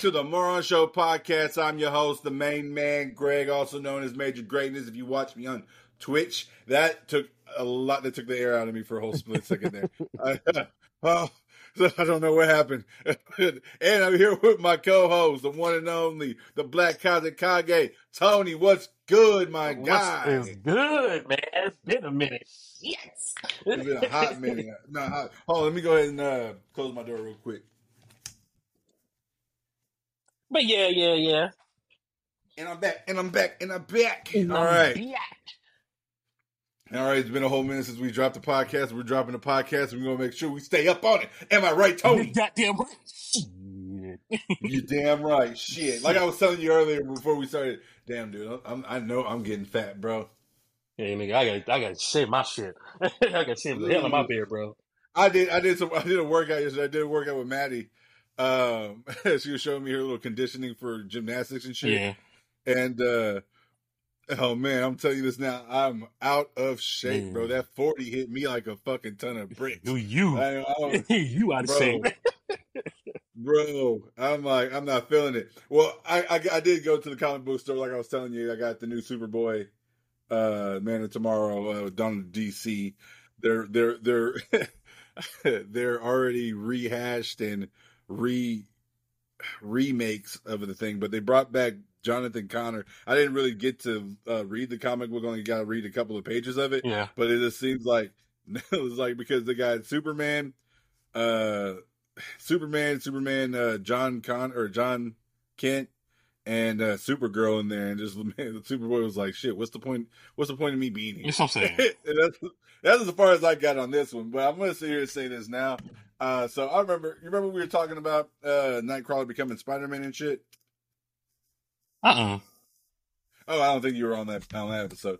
Welcome to the Moron Show podcast. I'm your host, the main man, Greg, also known as Major Greatness. If you watch me on Twitch, that took a lot. That took the air out of me for a whole split second there. I, oh, I don't know what happened. and I'm here with my co-host, the one and only, the Black Kazakage, Tony. What's good, my guy? What's good, man? It's been a minute. Yes. It's been a hot minute. No, hot. Hold on, let me go ahead and uh, close my door real quick. But yeah, yeah, yeah. And I'm back, and I'm back, and I'm back. And All I'm right. back. All right, it's been a whole minute since we dropped the podcast. We're dropping the podcast. We're going to make sure we stay up on it. Am I right, Tony? You Tony? goddamn right. Shit. you damn right. Shit. Like I was telling you earlier before we started. Damn, dude. I'm, I know I'm getting fat, bro. Hey nigga, I got I got to shave my shit. I got to shave the hell of my beard, bro. I did. I did some. I did a workout yesterday. I did a workout with Maddie. Um, she was showing me her little conditioning for gymnastics and shit. Yeah. And uh, oh man, I'm telling you this now. I'm out of shape, bro. That 40 hit me like a fucking ton of bricks. Do you? I, I you out of bro, shape. bro. I'm like, I'm not feeling it. Well, I, I I did go to the comic book store, like I was telling you. I got the new Superboy, uh, Man of Tomorrow, uh, done in DC. They're they're they're they're already rehashed and re remakes of the thing, but they brought back Jonathan Connor. I didn't really get to uh, read the comic book; only got to read a couple of pages of it. Yeah. But it just seems like it was like because they got Superman, uh, Superman, Superman, uh, John Con or John Kent, and uh, Supergirl in there, and just man, Superboy was like, "Shit, what's the point? What's the point of me being here?" That's what I'm saying. That's that's as far as I got on this one. But I'm gonna sit here and say this now. Uh, so I remember, you remember we were talking about uh, Nightcrawler becoming Spider Man and shit. Uh-uh. Oh, I don't think you were on that on that episode.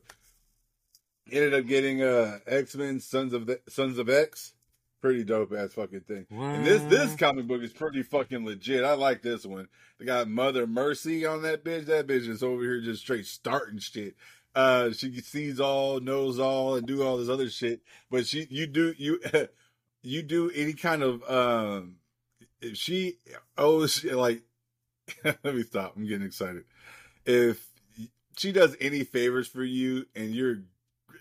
Ended up getting uh X Men Sons of the, Sons of X, pretty dope ass fucking thing. And this this comic book is pretty fucking legit. I like this one. They got Mother Mercy on that bitch. That bitch is over here just straight starting shit. Uh, she sees all, knows all, and do all this other shit. But she, you do you, you do any kind of um, if she owes like, let me stop. I'm getting excited. If she does any favors for you and your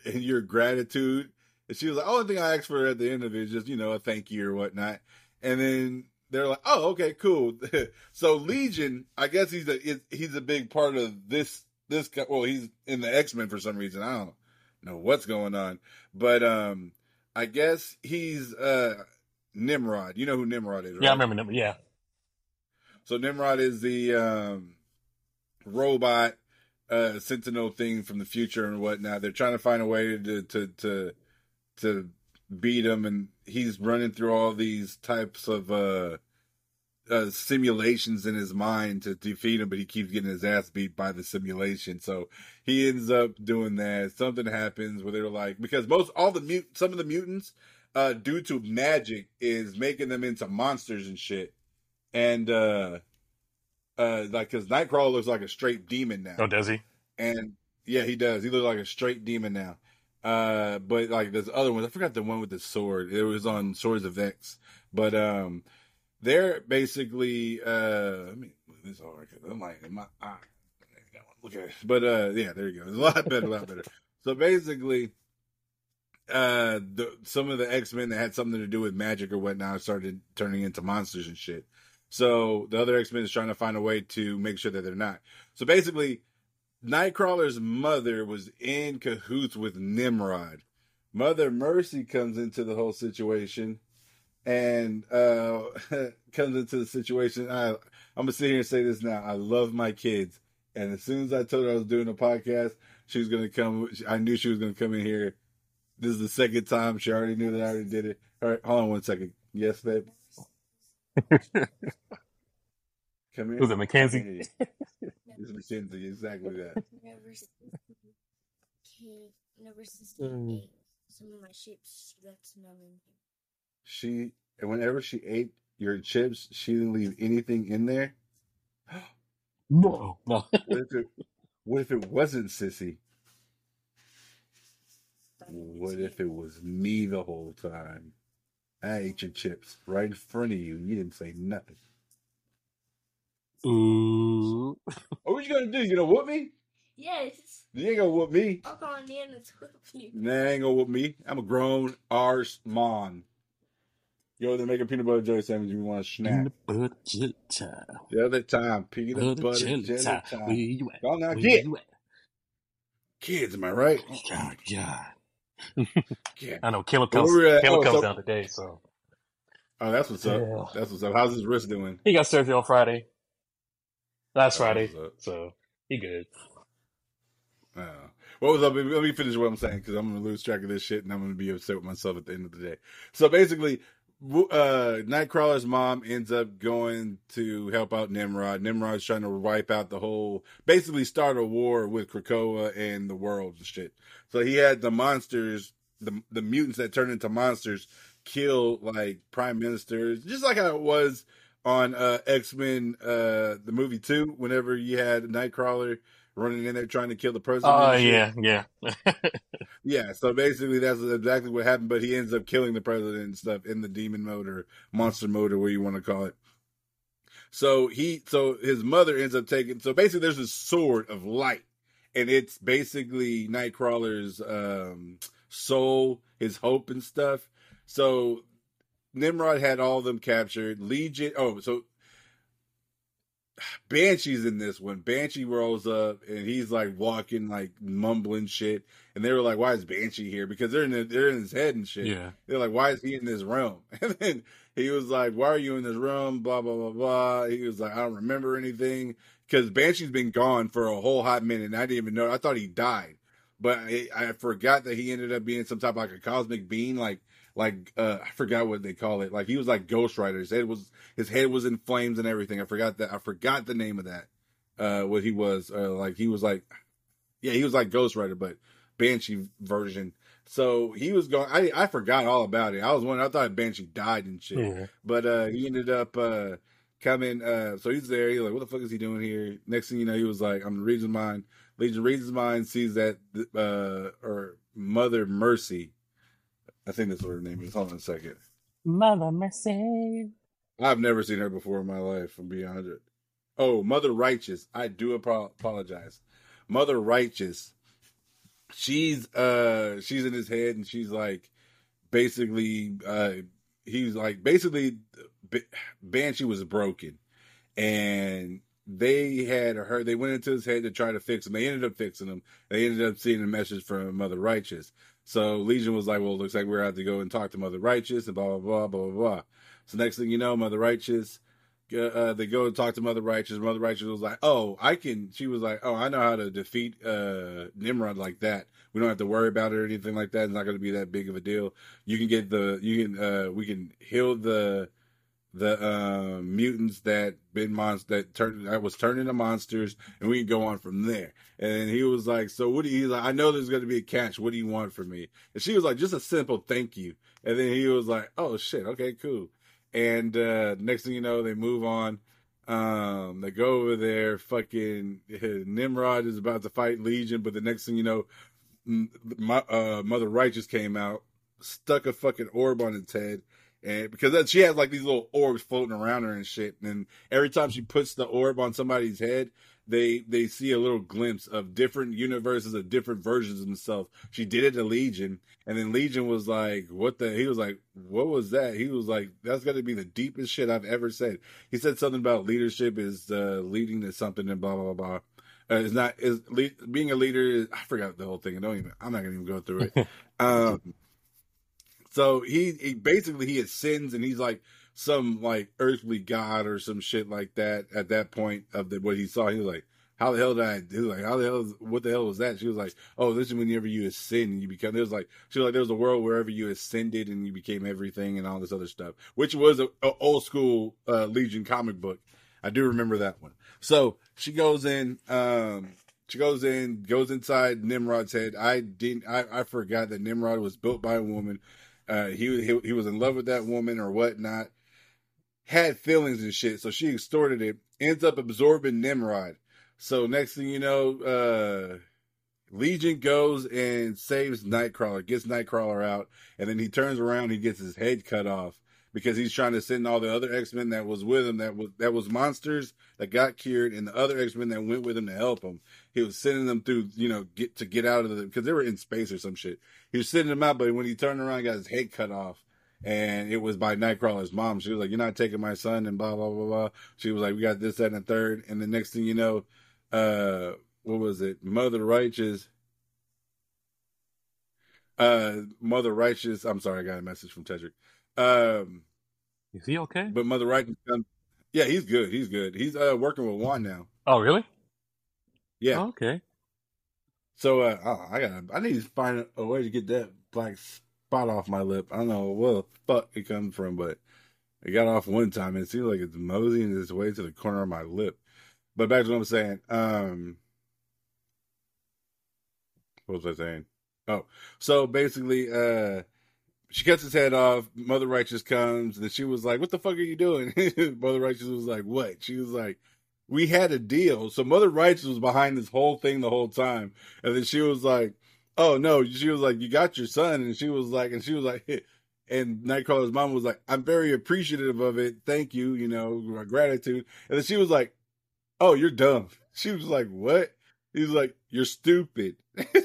and your gratitude, and she was like, only thing I asked for at the end of it is just you know a thank you or whatnot, and then they're like, oh okay cool. so Legion, I guess he's a he's a big part of this this guy. Well, he's in the X Men for some reason. I don't know what's going on, but um, I guess he's uh Nimrod. You know who Nimrod is, right? Yeah, I remember them. Yeah. So Nimrod is the um, robot uh, sentinel thing from the future and whatnot. They're trying to find a way to to to to beat him, and he's running through all these types of uh, uh, simulations in his mind to defeat him, but he keeps getting his ass beat by the simulation. So he ends up doing that. Something happens where they're like, because most all the mut some of the mutants, uh, due to magic, is making them into monsters and shit. And uh, uh, like, cause Nightcrawler looks like a straight demon now. Oh, does he? And yeah, he does. He looks like a straight demon now. Uh, but like there's other ones. I forgot the one with the sword. It was on Swords of X. But um, they're basically uh, let this over because I'm like my eye. But uh, yeah, there you go. It's a lot better, a lot better. So basically, uh, the some of the X Men that had something to do with magic or whatnot started turning into monsters and shit. So the other X Men is trying to find a way to make sure that they're not. So basically, Nightcrawler's mother was in cahoots with Nimrod. Mother Mercy comes into the whole situation and uh comes into the situation. I I'm gonna sit here and say this now. I love my kids. And as soon as I told her I was doing a podcast, she was gonna come I knew she was gonna come in here. This is the second time. She already knew that I already did it. All right, hold on one second. Yes, babe. Come here. Who's it, Mackenzie? It's Mackenzie, exactly that. Never since never since some of my chips, she left some of them. She and whenever she ate your chips, she didn't leave anything in there. No. No. What if it, what if it wasn't Sissy? What if it was me the whole time? I ate your chips right in front of you, and you didn't say nothing. Ooh. Oh, what are you gonna do? You gonna whoop me? Yes. You ain't gonna whoop me. I'll go on the end and whip you. Nah, ain't gonna whoop me. I'm a grown arse mon. Yo, they're making peanut butter jelly sandwich. You want a snack? Peanut butter jelly time. The other time, peanut Butter butter jelly jelly time. time. Where you at? Go on now, Where get you at? kids. Am I right? God, God. Yeah. I know Caleb comes. we? Caleb Oh, comes so- down today, so Oh, that's what's up. Yeah. That's what's up. How's his wrist doing? he got surgery on Friday. Last Oh, Friday, so he good. Uh, what was up? Let me finish what I'm saying because I'm gonna lose track of this shit and I'm gonna be upset with myself at the end of the day. So basically, w- uh, Nightcrawler's mom ends up going to help out Nimrod. Nimrod's trying to wipe out the whole, basically start a war with Krakoa and the world and shit. So he had the monsters, the the mutants that turn into monsters, kill like prime ministers, just like how it was on uh, X Men, uh, the movie two. Whenever you had Nightcrawler running in there trying to kill the president. Oh shit. yeah, yeah. Yeah, so basically that's exactly what happened, but he ends up killing the president and stuff in the demon mode or monster mode or where you want to call it. So he so his mother ends up taking so basically there's a sword of light and it's basically Nightcrawler's um soul, his hope and stuff. So Nimrod had all of them captured. Legion oh, so Banshee's in this one. Banshee rolls up and he's like walking, like mumbling shit. And they were like, "Why is Banshee here?" Because they're in the, they're in his head and shit. yeah. They're like, "Why is he in this room?" And then he was like, "Why are you in this room?" Blah blah blah blah. He was like, "I don't remember anything." Because Banshee's been gone for a whole hot minute, and I didn't even know. I thought he died, but I, I forgot that he ended up being some type of like a cosmic being, like like uh I forgot what they call it. Like he was like Ghost Rider. His head was his head was in flames and everything. I forgot that. I forgot the name of that. Uh, what he was uh, like. He was like, yeah, he was like Ghost Rider, but Banshee version. So he was going. I I forgot all about it. I was wondering. I thought Banshee died and shit. Yeah. But uh, he ended up uh, coming. Uh, so he's there. He's like, "What the fuck is he doing here?" Next thing you know, he was like, "I'm reading his mind." Legion reads his mind, sees that uh, or Mother Mercy. I think that's what her name is. Hold on a second. Mother mercy. I've never seen her before in my life. From beyond it. Oh, Mother Righteous. I do apo- apologize. Mother Righteous. She's uh she's in his head and she's like basically uh he's like basically B- Banshee was broken and they had her they went into his head to try to fix him. They ended up fixing him. They ended up seeing a message from Mother Righteous. So Legion was like, Well, it looks like we're out to go and talk to Mother Righteous and blah blah blah blah blah blah. So next thing you know, Mother Righteous uh, they go and talk to Mother Righteous. Mother Righteous was like, "Oh, I can." She was like, "Oh, I know how to defeat uh, Nimrod like that. We don't have to worry about it or anything like that. It's not going to be that big of a deal. You can get the you can uh, we can heal the the uh, mutants that been monsters that turned that was turned into monsters, and we can go on from there." And he was like, "So what do you?" He's like, "I know there's going to be a catch. What do you want from me?" And she was like, "Just a simple thank you." And then he was like, "Oh shit, okay, cool." And uh, next thing you know, they move on. Um, they go over there. Fucking Nimrod is about to fight Legion, but the next thing you know, my, uh, Mother Righteous came out, stuck a fucking orb on its head, and because that, she has like these little orbs floating around her and shit. And every time she puts the orb on somebody's head, they they see a little glimpse of different universes of different versions of themselves. She did it to Legion, and then Legion was like, "What the?" He was like, "What was that?" He was like, "That's got to be the deepest shit I've ever said." He said something about leadership is uh, leading to something and blah blah blah. Uh, it's not is le- being a leader. Is, I forgot the whole thing. I don't even. I'm not gonna even go through it. um, so he, he basically he ascends and he's like some like earthly god or some shit like that. At that point of the, what he saw, he was like, "How the hell did I?" do like, "How the hell? What the hell was that?" She was like, "Oh, this is whenever you ascend and you become." There was like she was like, "There was a world wherever you ascended and you became everything and all this other stuff," which was a, a old school uh, Legion comic book. I do remember that one. So she goes in. Um, she goes in, goes inside Nimrod's head. I didn't. I, I forgot that Nimrod was built by a woman. Uh, he, he he was in love with that woman or whatnot. Had feelings and shit, so she extorted it. Ends up absorbing Nimrod. So next thing you know, uh, Legion goes and saves Nightcrawler, gets Nightcrawler out, and then he turns around, he gets his head cut off. Because he's trying to send all the other X Men that was with him that was that was monsters that got cured, and the other X Men that went with him to help him. He was sending them through, you know, get to get out of the because they were in space or some shit. He was sending them out, but when he turned around, he got his head cut off. And it was by Nightcrawler's mom. She was like, "You're not taking my son," and blah blah blah blah. She was like, "We got this, that, and the third. And the next thing you know, uh, what was it? Mother Righteous uh, Mother Righteous. I'm sorry, I got a message from Tedrick. Um, Is he okay? but Mother Righteous. Um, yeah, he's good. He's good. He's uh working with Juan now. Oh, really? Yeah. Oh, okay. So uh, oh, I got. I need to find a way to get that black spot off my lip. I don't know where the fuck it comes from, but it got off one time. And it seems like it's moseying its way to the corner of my lip. But back to what I'm saying. Um, what was I saying? Oh, so basically, uh, she cuts his head off. Mother Righteous comes, and she was like, "What the fuck are you doing?" Mother Righteous was like, "What?" She was like, "We had a deal." So Mother Righteous was behind this whole thing the whole time, and then she was like, "Oh no!" She was like, "You got your son," and she was like, and she was like. And Nightcrawler's mom was like, "I'm very appreciative of it. Thank you, you know, my gratitude." And then she was like, "Oh, you're dumb." She was like, "What?" He was like, "You're stupid."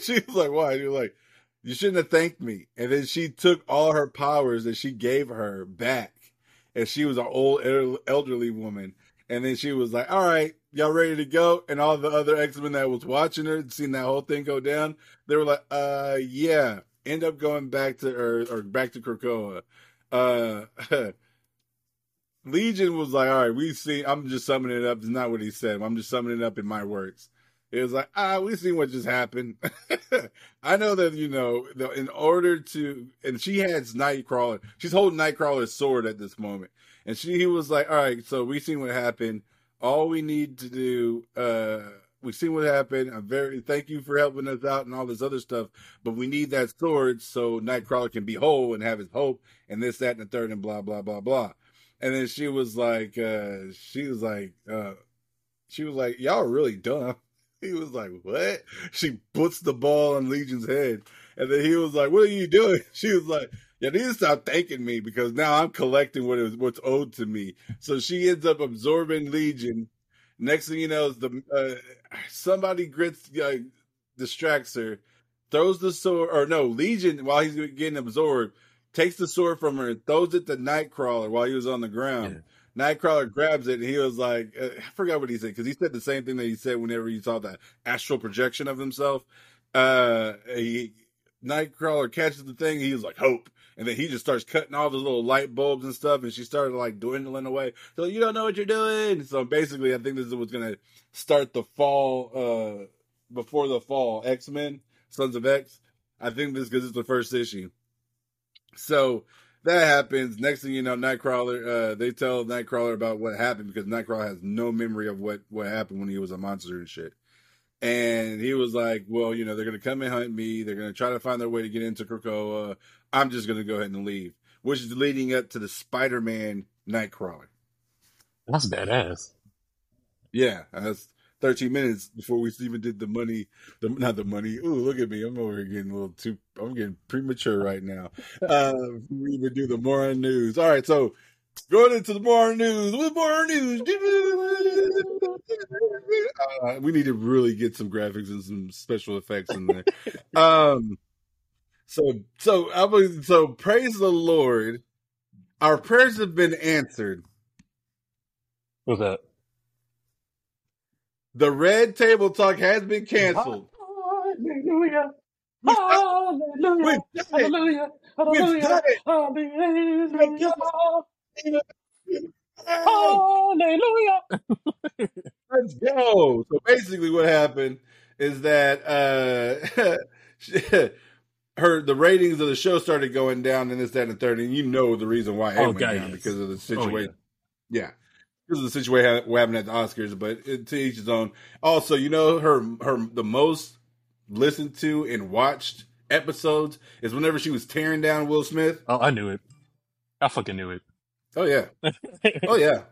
she was like, "Why?" He was like, "You shouldn't have thanked me." And then she took all her powers that she gave her back, and she was an old elderly woman. And then she was like, "All right, y'all ready to go?" And all the other X Men that was watching her, seeing that whole thing go down, they were like, "Uh, yeah." End up going back to Earth or back to Krakoa. Uh, Legion was like, "All right, we see." I'm just summing it up. It's not what he said. I'm just summing it up in my words. It was like, ah, we seen what just happened. I know that you know, in order to, and she has Nightcrawler. She's holding Nightcrawler's sword at this moment, and she he was like, all right, so we seen what happened. All we need to do, uh, we seen what happened. I'm very thank you for helping us out and all this other stuff, but we need that sword so Nightcrawler can be whole and have his hope and this, that, and the third, and blah, blah, blah, blah. And then she was like, uh, she was like, uh, she was like, y'all are really dumb. He was like, what? She puts the ball on Legion's head. And then he was like, what are you doing? She was like, you need to stop thanking me because now I'm collecting what is what's owed to me. So she ends up absorbing Legion. Next thing you know, is the uh, somebody grits uh, distracts her, throws the sword, or no, Legion while he's getting absorbed, takes the sword from her and throws it to Nightcrawler while he was on the ground. Nightcrawler grabs it and he was like, uh, I forgot what he said because he said the same thing that he said whenever he saw that astral projection of himself. Uh, he Nightcrawler catches the thing, he was like, hope. And then he just starts cutting all the little light bulbs and stuff, and she started like dwindling away. So you don't know what you're doing. So basically, I think this is what's gonna start the fall, uh, before the fall X Men, Sons of X. I think this because it's the first issue. So that happens. Next thing you know, Nightcrawler, uh, they tell Nightcrawler about what happened because Nightcrawler has no memory of what, what happened when he was a monster and shit. And he was like, well, you know, they're going to come and hunt me. They're going to try to find their way to get into Krakoa. I'm just going to go ahead and leave, which is leading up to the Spider Man Nightcrawler. That's badass. Yeah, that's 13 minutes before we even did the money, the, not the money. Ooh, look at me. I'm over here getting a little too, I'm getting premature right now. Uh, we even do the more news. All right. So going into the more news with more news. Uh, we need to really get some graphics and some special effects in there. um, so, so, I was, so praise the Lord. Our prayers have been answered. What's that? The Red Table Talk has been canceled. Hallelujah. Hallelujah. We've done it. Hallelujah. We've done Hallelujah. it. Hallelujah. Hallelujah. let's go. So basically, what happened is that uh, her the ratings of the show started going down, and this, that, and third, and you know the reason why it Oh, went God, down yes. because of the Oh, situation. yeah. Because is the situation what happened at the Oscars, but it, to each his own. Also, you know her her the most listened to and watched episodes is whenever she was tearing down Will Smith. Oh, I knew it. I fucking knew it. Oh yeah, oh yeah.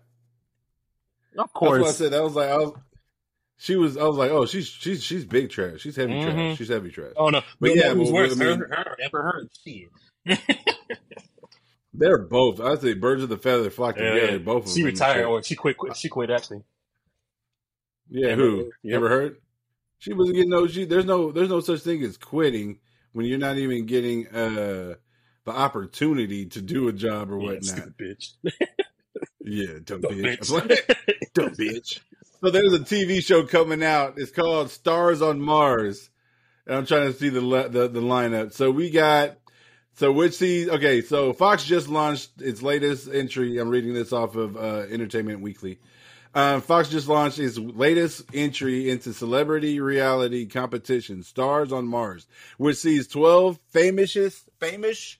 of course. That's what I said. That was like I was. She was. I was like, oh, she's she's she's big trash. She's heavy Mhm. trash. She's heavy trash. Oh no, But but yeah, yeah, who's but worse, I mean- her, her, Amber Heard? Shit. They're both. I say birds of the feather flock Yeah, together. Both of she them. retired or she quit. quit she quit actually. Yeah, Amber who? Heard, yep. Ever heard? She wasn't getting no. She there's no there's no such thing as quitting when you're not even getting uh the opportunity to do a job or Yeah, whatnot. stupid bitch. Yeah, dumb Dumb bitch. bitch. dumb bitch. So there's a TV show coming out. It's called Stars on Mars. And I'm trying to see the le- the, the lineup. So we got so which season? Okay, so Fox just launched its latest entry. I'm reading this off of uh, Entertainment Weekly. Um, Fox just launched its latest entry into celebrity reality competition, Stars on Mars, which sees 12 famous, famous,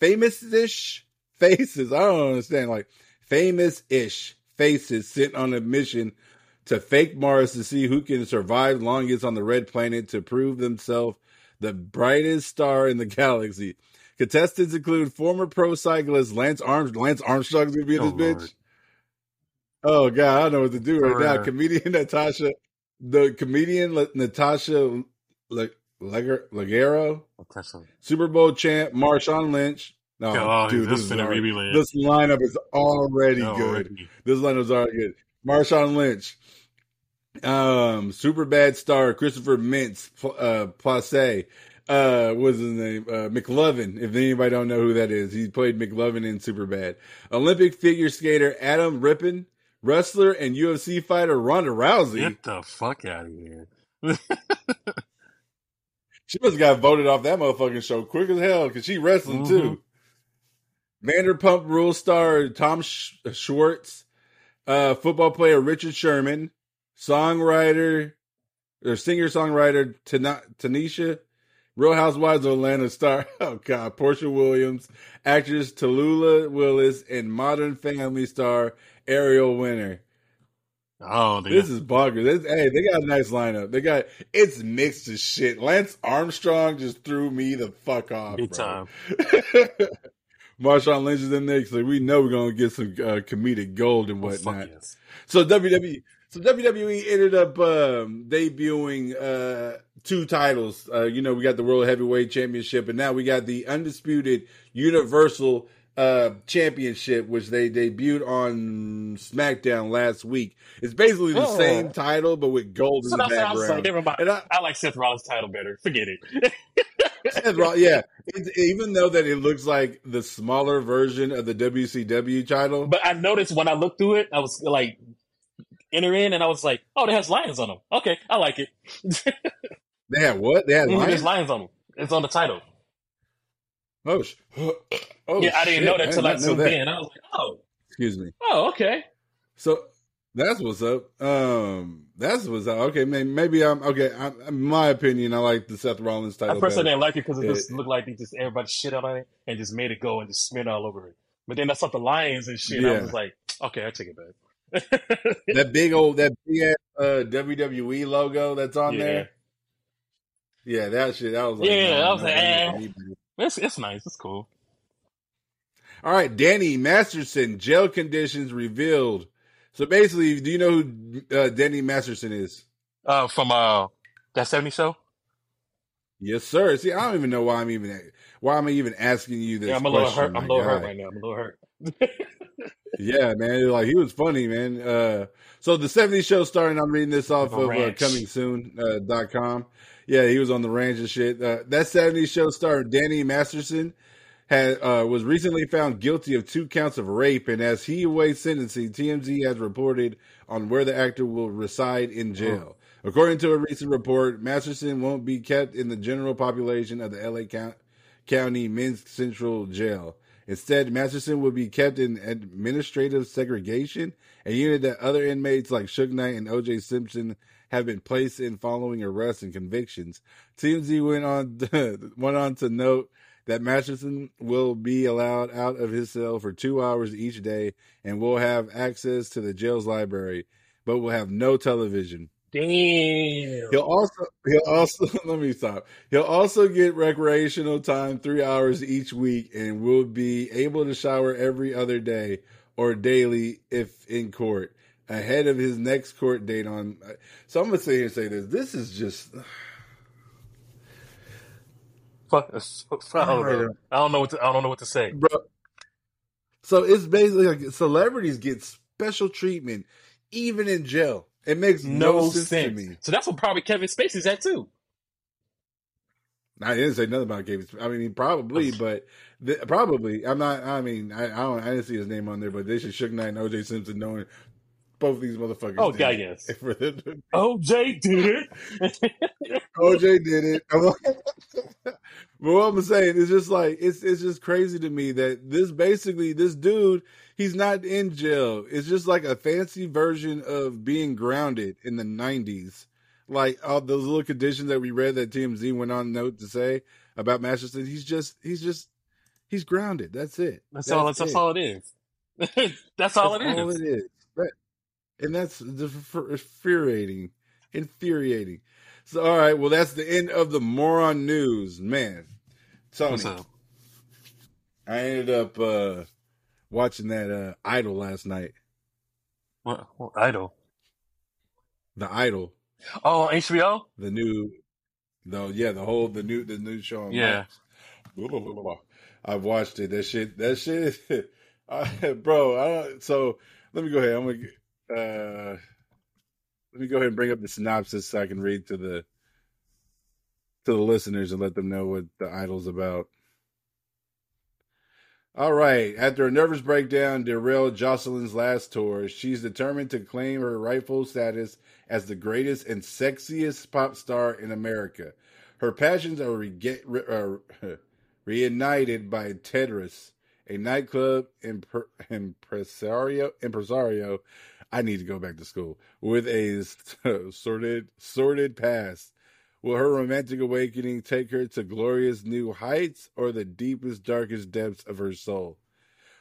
famous-ish faces. I don't understand, like famous-ish faces sent on a mission to fake Mars to see who can survive longest on the red planet to prove themselves the brightest star in the galaxy. Contestants include former pro cyclist Lance Armstrong. Lance Armstrong's gonna be in Oh, this bitch. Oh god, I don't know what to do right now. Comedian Natasha, the comedian La- Natasha Le- Leger- Leggero, Super Bowl champ Marshawn Lynch. No, Oh, dude, this this, is already, this lineup is already No, good. already. This lineup is already good. Marshawn Lynch, um, super bad star Christopher Mintz, uh, Plasse, uh, what's his name? Uh, McLovin. If anybody don't know who that is, he played McLovin in Superbad. Olympic figure skater Adam Rippon, wrestler and UFC fighter Ronda Rousey. Get the fuck out of here. She must have got voted off that motherfucking show quick as hell because she wrestling Mhm. too. Vanderpump Rule star Tom Sch- Schwartz, uh, football player Richard Sherman, songwriter or singer songwriter Tanisha, Real Housewives of Atlanta star oh god Porsha Williams, actress Tallulah Willis, and Modern Family star Ariel Winter. Oh, This got, is bonkers. This, hey, they got a nice lineup. They got it's mixed as shit. Lance Armstrong just threw me the fuck off. big time. Marshawn Lynch is in there, so we know we're gonna get some uh, comedic gold and Oh, whatnot. yes. So WWE, so WWE ended up um, debuting uh, two titles. Uh, you know, we got the World Heavyweight Championship, and now we got the undisputed Universal uh, Championship, which they debuted on SmackDown last week. It's basically the Oh. same title, but with gold So in the that's what I like, background. never mind. I, I like Seth Rollins' title better. Forget it. Seth Roll- yeah, it's, even though that it looks like the smaller version of the WCW title, But I noticed when I looked through it, I was like, enter in, and I was like, oh, it has lions on them. Okay, I like it. they had what? They had Mhm, lions? There's lions on them. It's on the title. Oh, sh- oh yeah, I didn't shit, know that till I zoomed in. I was like, oh, Excuse me. oh, okay. So that's what's up. Um, that's what's up. Okay, maybe, maybe I'm okay. I, in my opinion, I like the Seth Rollins title. I personally better. didn't like it because it Yeah. just looked like they just everybody shit out on it and just made it go and just smeared all over it. But then I saw the lions and shit. and I was like, okay, I take it back. That big old, that big ass uh, WWE logo that's on Yeah. there. Yeah, that shit. That was like, Yeah, no, I was no, like, eh. for me, buddy. It's it's nice. It's cool. All right, Danny Masterson, jail conditions revealed. So basically, do you know who uh, Danny Masterson is? Uh, from uh that seventy show. Yes, sir. See, I don't even know why I'm even why am I even asking you this Yeah, I'm a little question. hurt. I'm a little hurt right now. I'm a little hurt. Yeah, man. Like he was funny, man. Uh, so the 70s show starting. I'm reading this off of uh, coming soon uh, dot com. Yeah, he was on the ranch and shit. Uh, that 70s show star Danny Masterson had uh, was recently found guilty of two counts of rape, and as he awaits sentencing, TMZ has reported on where the actor will reside in jail. According to a recent report, Masterson won't be kept in the general population of the LA County Men's Central Jail. Instead, Masterson will be kept in administrative segregation, a unit that other inmates like Suge Knight and O.J. Simpson have been placed in following arrests and convictions. TMZ went on went on to note that Masterson will be allowed out of his cell for two hours each day and will have access to the jail's library, but will have no television. Damn. He'll also he'll also let me stop. He'll also get recreational time three hours each week and will be able to shower every other day or daily if in court ahead of his next court date on so I'm gonna sit here and say this. This is just Fuck, I don't know. I don't know what to, I don't know what to say. bro So it's basically like celebrities get special treatment even in jail. It makes no, No sense, sense. to me. So that's what probably Kevin Spacey's at too. I didn't say nothing about Kevin. Spacey. I mean, probably, but th- probably. I'm not. I mean, I, I don't. I didn't see his name on there, but they should Suge Knight and OJ Simpson knowing both these motherfuckers. Oh, it. yes. For them to- OJ did it. OJ did it. but what I'm saying is just like it's it's just crazy to me that this basically this dude he's not in jail. It's just like a fancy version of being grounded in the 90s. Like all those little conditions that we read that TMZ went on note to say about Masterson. He's just he's just he's grounded. That's it. That's, all. That's, it. all it is. that's all That's it is. all it is. And that's infuriating, infuriating. So, all right. Well, that's the end of the moron news, man. Tony, What's up? I ended up uh watching that uh Idol last night. What, what idol? The Idol, Oh, HBO. the new, the yeah, the whole the new the new show. On Yeah. Blah, blah, blah, blah, blah. I've watched it. That shit. That shit. I, bro. I don't, so let me go ahead. I'm gonna. Uh, let me go ahead and bring up the synopsis so I can read to the to the listeners and let them know what the idol's about. All right. After a nervous breakdown derailed Jocelyn's last tour, she's determined to claim her rightful status as the greatest and sexiest pop star in America. Her passions are rege- re- uh, reunited by Tedros, a nightclub impre- impresario. Impresario. I need to go back to school with a sordid, sordid past. Will her romantic awakening take her to glorious new heights or the deepest, darkest depths of her soul?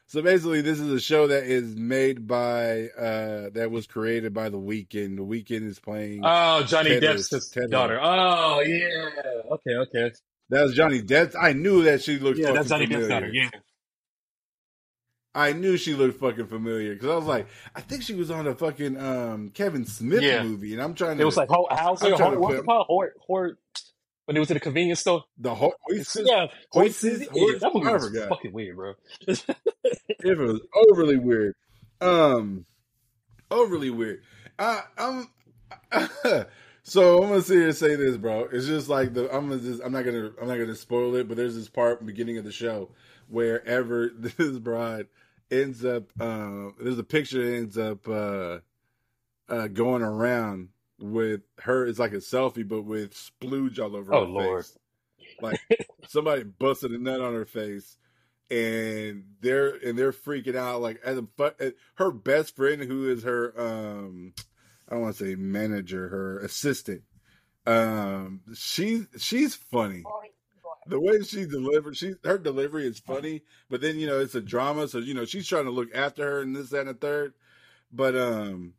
So basically, this is a show that is made by, uh, that was created by The Weeknd. The Weeknd is playing. Oh, Johnny Depp's daughter. Oh, yeah. Okay, okay. that was Johnny Depp. I knew that she looked Yeah, that's Johnny Depp's daughter. Yeah. I knew she looked fucking familiar because I was like, I think she was on a fucking um, Kevin Smith Yeah. movie, and I'm trying to. It was like Ho- Hauser. I'm trying Ho- to what's it called? Hort, Hort. When he was in the convenience store. the whole. Hoists? Yeah. Hoists? Yeah, Hoists? that movie was fucking weird, bro. It was overly weird. Um, overly weird. I, I'm. so I'm gonna sit here and say this, bro. It's just like the I'm gonna just I'm not gonna I'm not gonna spoil it, but there's this part the beginning of the show wherever this bride ends up. Uh, there's a picture that ends up uh, uh, going around with her. It's like a selfie, but with splooge all over. Oh, her Lord. Face. Like somebody busted a nut on her face, and they're and they're freaking out. Like as a her best friend, who is her um, I don't want to say manager, her assistant. Um, she she's funny. The way she delivers, she her delivery is funny, but then you know it's a drama, so you know she's trying to look after her and this that, and the third. But um,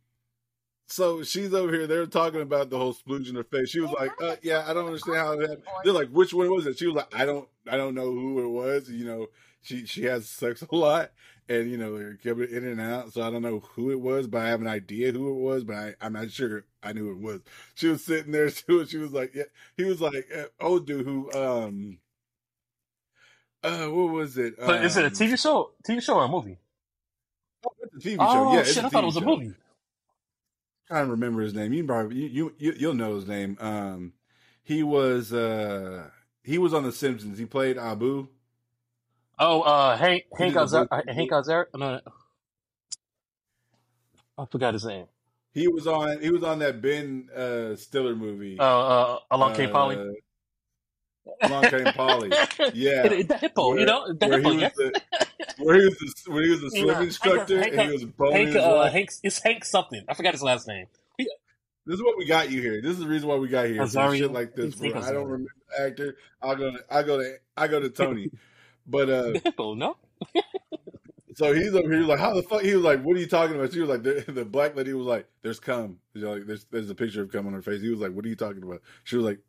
so she's over here. They're talking about the whole splooge in her face. She was like, uh, "Yeah, I don't understand how that." They're like, "Which one was it?" She was like, "I don't, I don't know who it was." You know, she she has sex a lot, and you know they're coming in and out. So I don't know who it was, but I have an idea who it was. But I, I'm not sure. I knew it was. She was sitting there too. and She was like, "Yeah." He was like, uh, "Old dude who um." Uh, what was it? But is it a Um, TV show? TV show or a movie? Oh, it's a TV show. Oh yeah, shit! I thought it was a show. movie. trying to remember his name. You probably you, you you you'll know his name. Um, he was uh he was on The Simpsons. He played Abu. Oh, uh, Hank Hank the Azaria. Hank Azaria. No. I forgot his name. He was on he was on that Ben uh, Stiller movie. Uh, uh, Along Came Polly. Uh, Along Came Polly. Yeah. the, the hippo. Where- you know, the where hippo. he Yeah. was the, where he was the, when he was a swim Yeah. instructor Hank- and he was Hank. Uh. Hank. It's Hank something. I forgot his last name. This is what we got you here. This is the reason why we got here. Some Azaria? shit like this. I Where I don't remember the actor. I'll go to I go to I go to Tony. But uh. No. So he's over here like, how the fuck? He was like, what are you talking about? She was like, the, the black lady was like, there's cum. You know, like, there's there's a picture of cum on her face. He was like, what are you talking about? She was like,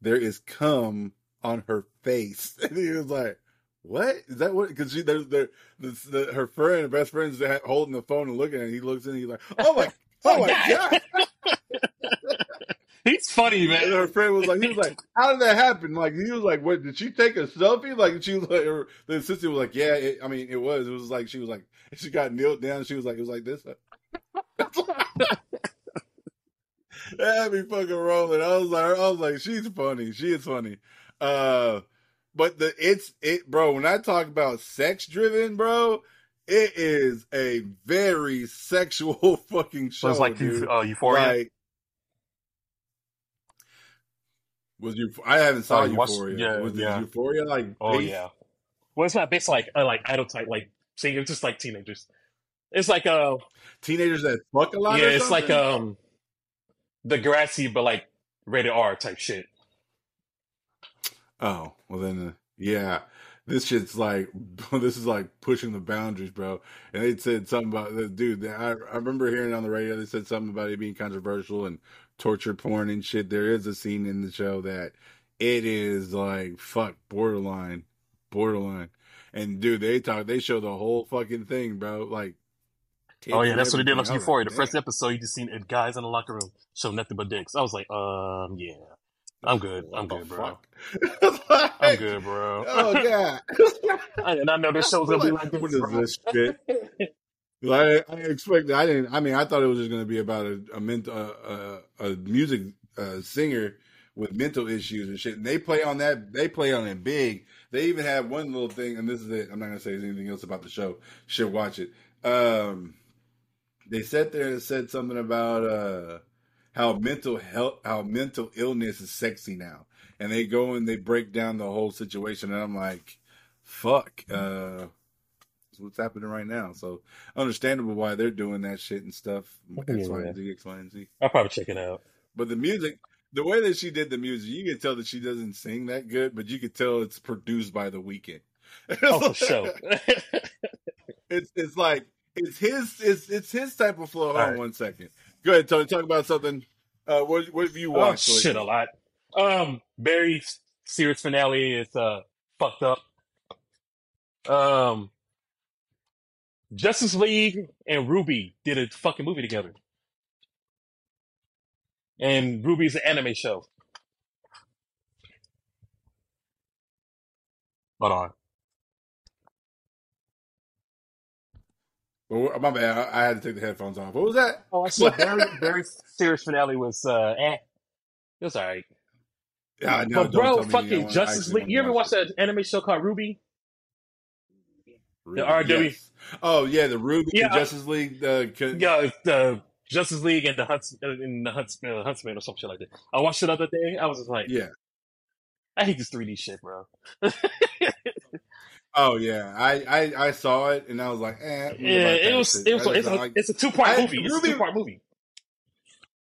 there is cum on her face. And he was like, what is that? What? Because she there's the, the, the her friend, her best friend's holding the phone and looking at it. He looks in, he's like, oh my, Oh, my God. god. He's funny, And man. her friend was like, he was like, how did that happen? Like, he was like, what, did she take a selfie? Like, she was like, her, the assistant was like, yeah, it, I mean, it was. It was like, she was like, she got kneeled down. She was like, it was like this. that had me fucking rolling. I was like, I was like, she's funny. She is funny. Uh, but the, it's, it, bro, when I talk about sex driven, bro, it is a very sexual fucking show. So it's like dude. Uh, Euphoria. Like, was you? I haven't saw Oh, you watched- Euphoria. yeah, was it yeah. Euphoria like? oh based- yeah. Well, it's not based like uh, like idol type like saying it's just like teenagers. It's like uh teenagers that fuck a lot. yeah, or it's like um Degrassi but like rated R type shit. Oh well, then uh, yeah, this shit's like this is like pushing the boundaries, bro. And they said something about the dude. I I remember hearing on the radio they said something about it being controversial and torture porn and shit. There is a scene in the show that it is like fuck borderline, borderline. And dude, they talk, they show the whole fucking thing, bro. Like, Oh yeah, that's what they did on was Euphoria. like, The first episode, you just seen it, guys in the locker room show nothing but dicks. I was like, um, yeah, I'm good. I'm good, bro. fuck? I'm good, bro. Oh god. and I know this show's gonna be like this. what is bro. this shit? I, I expected. I didn't. I mean, I thought it was just going to be about a a, a, a, a music uh, singer with mental issues and shit. And they play on that. They play on it big. They even have one little thing, and this is it. I'm not going to say anything else about the show. Should watch it. Um, they sat there and said something about uh, how mental health, how mental illness is sexy now, and they go and they break down the whole situation. And I'm like, fuck. Uh, what's happening right now. So understandable why they're doing that shit and stuff. X, Y, and Z, X, Y, and Z. I'll probably check it out. But the music, the way that she did the music, you can tell that she doesn't sing that good, but you could tell it's produced by the Weeknd. Oh, for sure. It's it's like it's his it's it's his type of flow. Hold on one second. Go ahead, Tony. Talk about something. Uh, what what have you watched? oh watched? shit, a lot. Um, Barry series finale is uh fucked up. Um, Justice League and RWBY did a fucking movie together, and RWBY's an anime show. Hold on. Well, my bad. I, I had to take the headphones off. What was that? Oh, I said Barry. Barry's series finale was uh, eh. It was alright. Yeah, no, but don't bro, tell me. I fucking Justice League. You ever watch that anime show called RWBY? The RW. yes. Oh yeah, the RWBY Yeah, the Justice League. Uh, Yeah, the Justice League and the Hunts in the Hunts, uh, Huntsman or some shit like that. I watched it the other day. I was just like, yeah. I hate this 3D shit, bro. Oh yeah, I, I I saw it and I was like, eh. Yeah, it was it was I it's a, like- it's a two part I- movie. It's RWBY- a two part movie.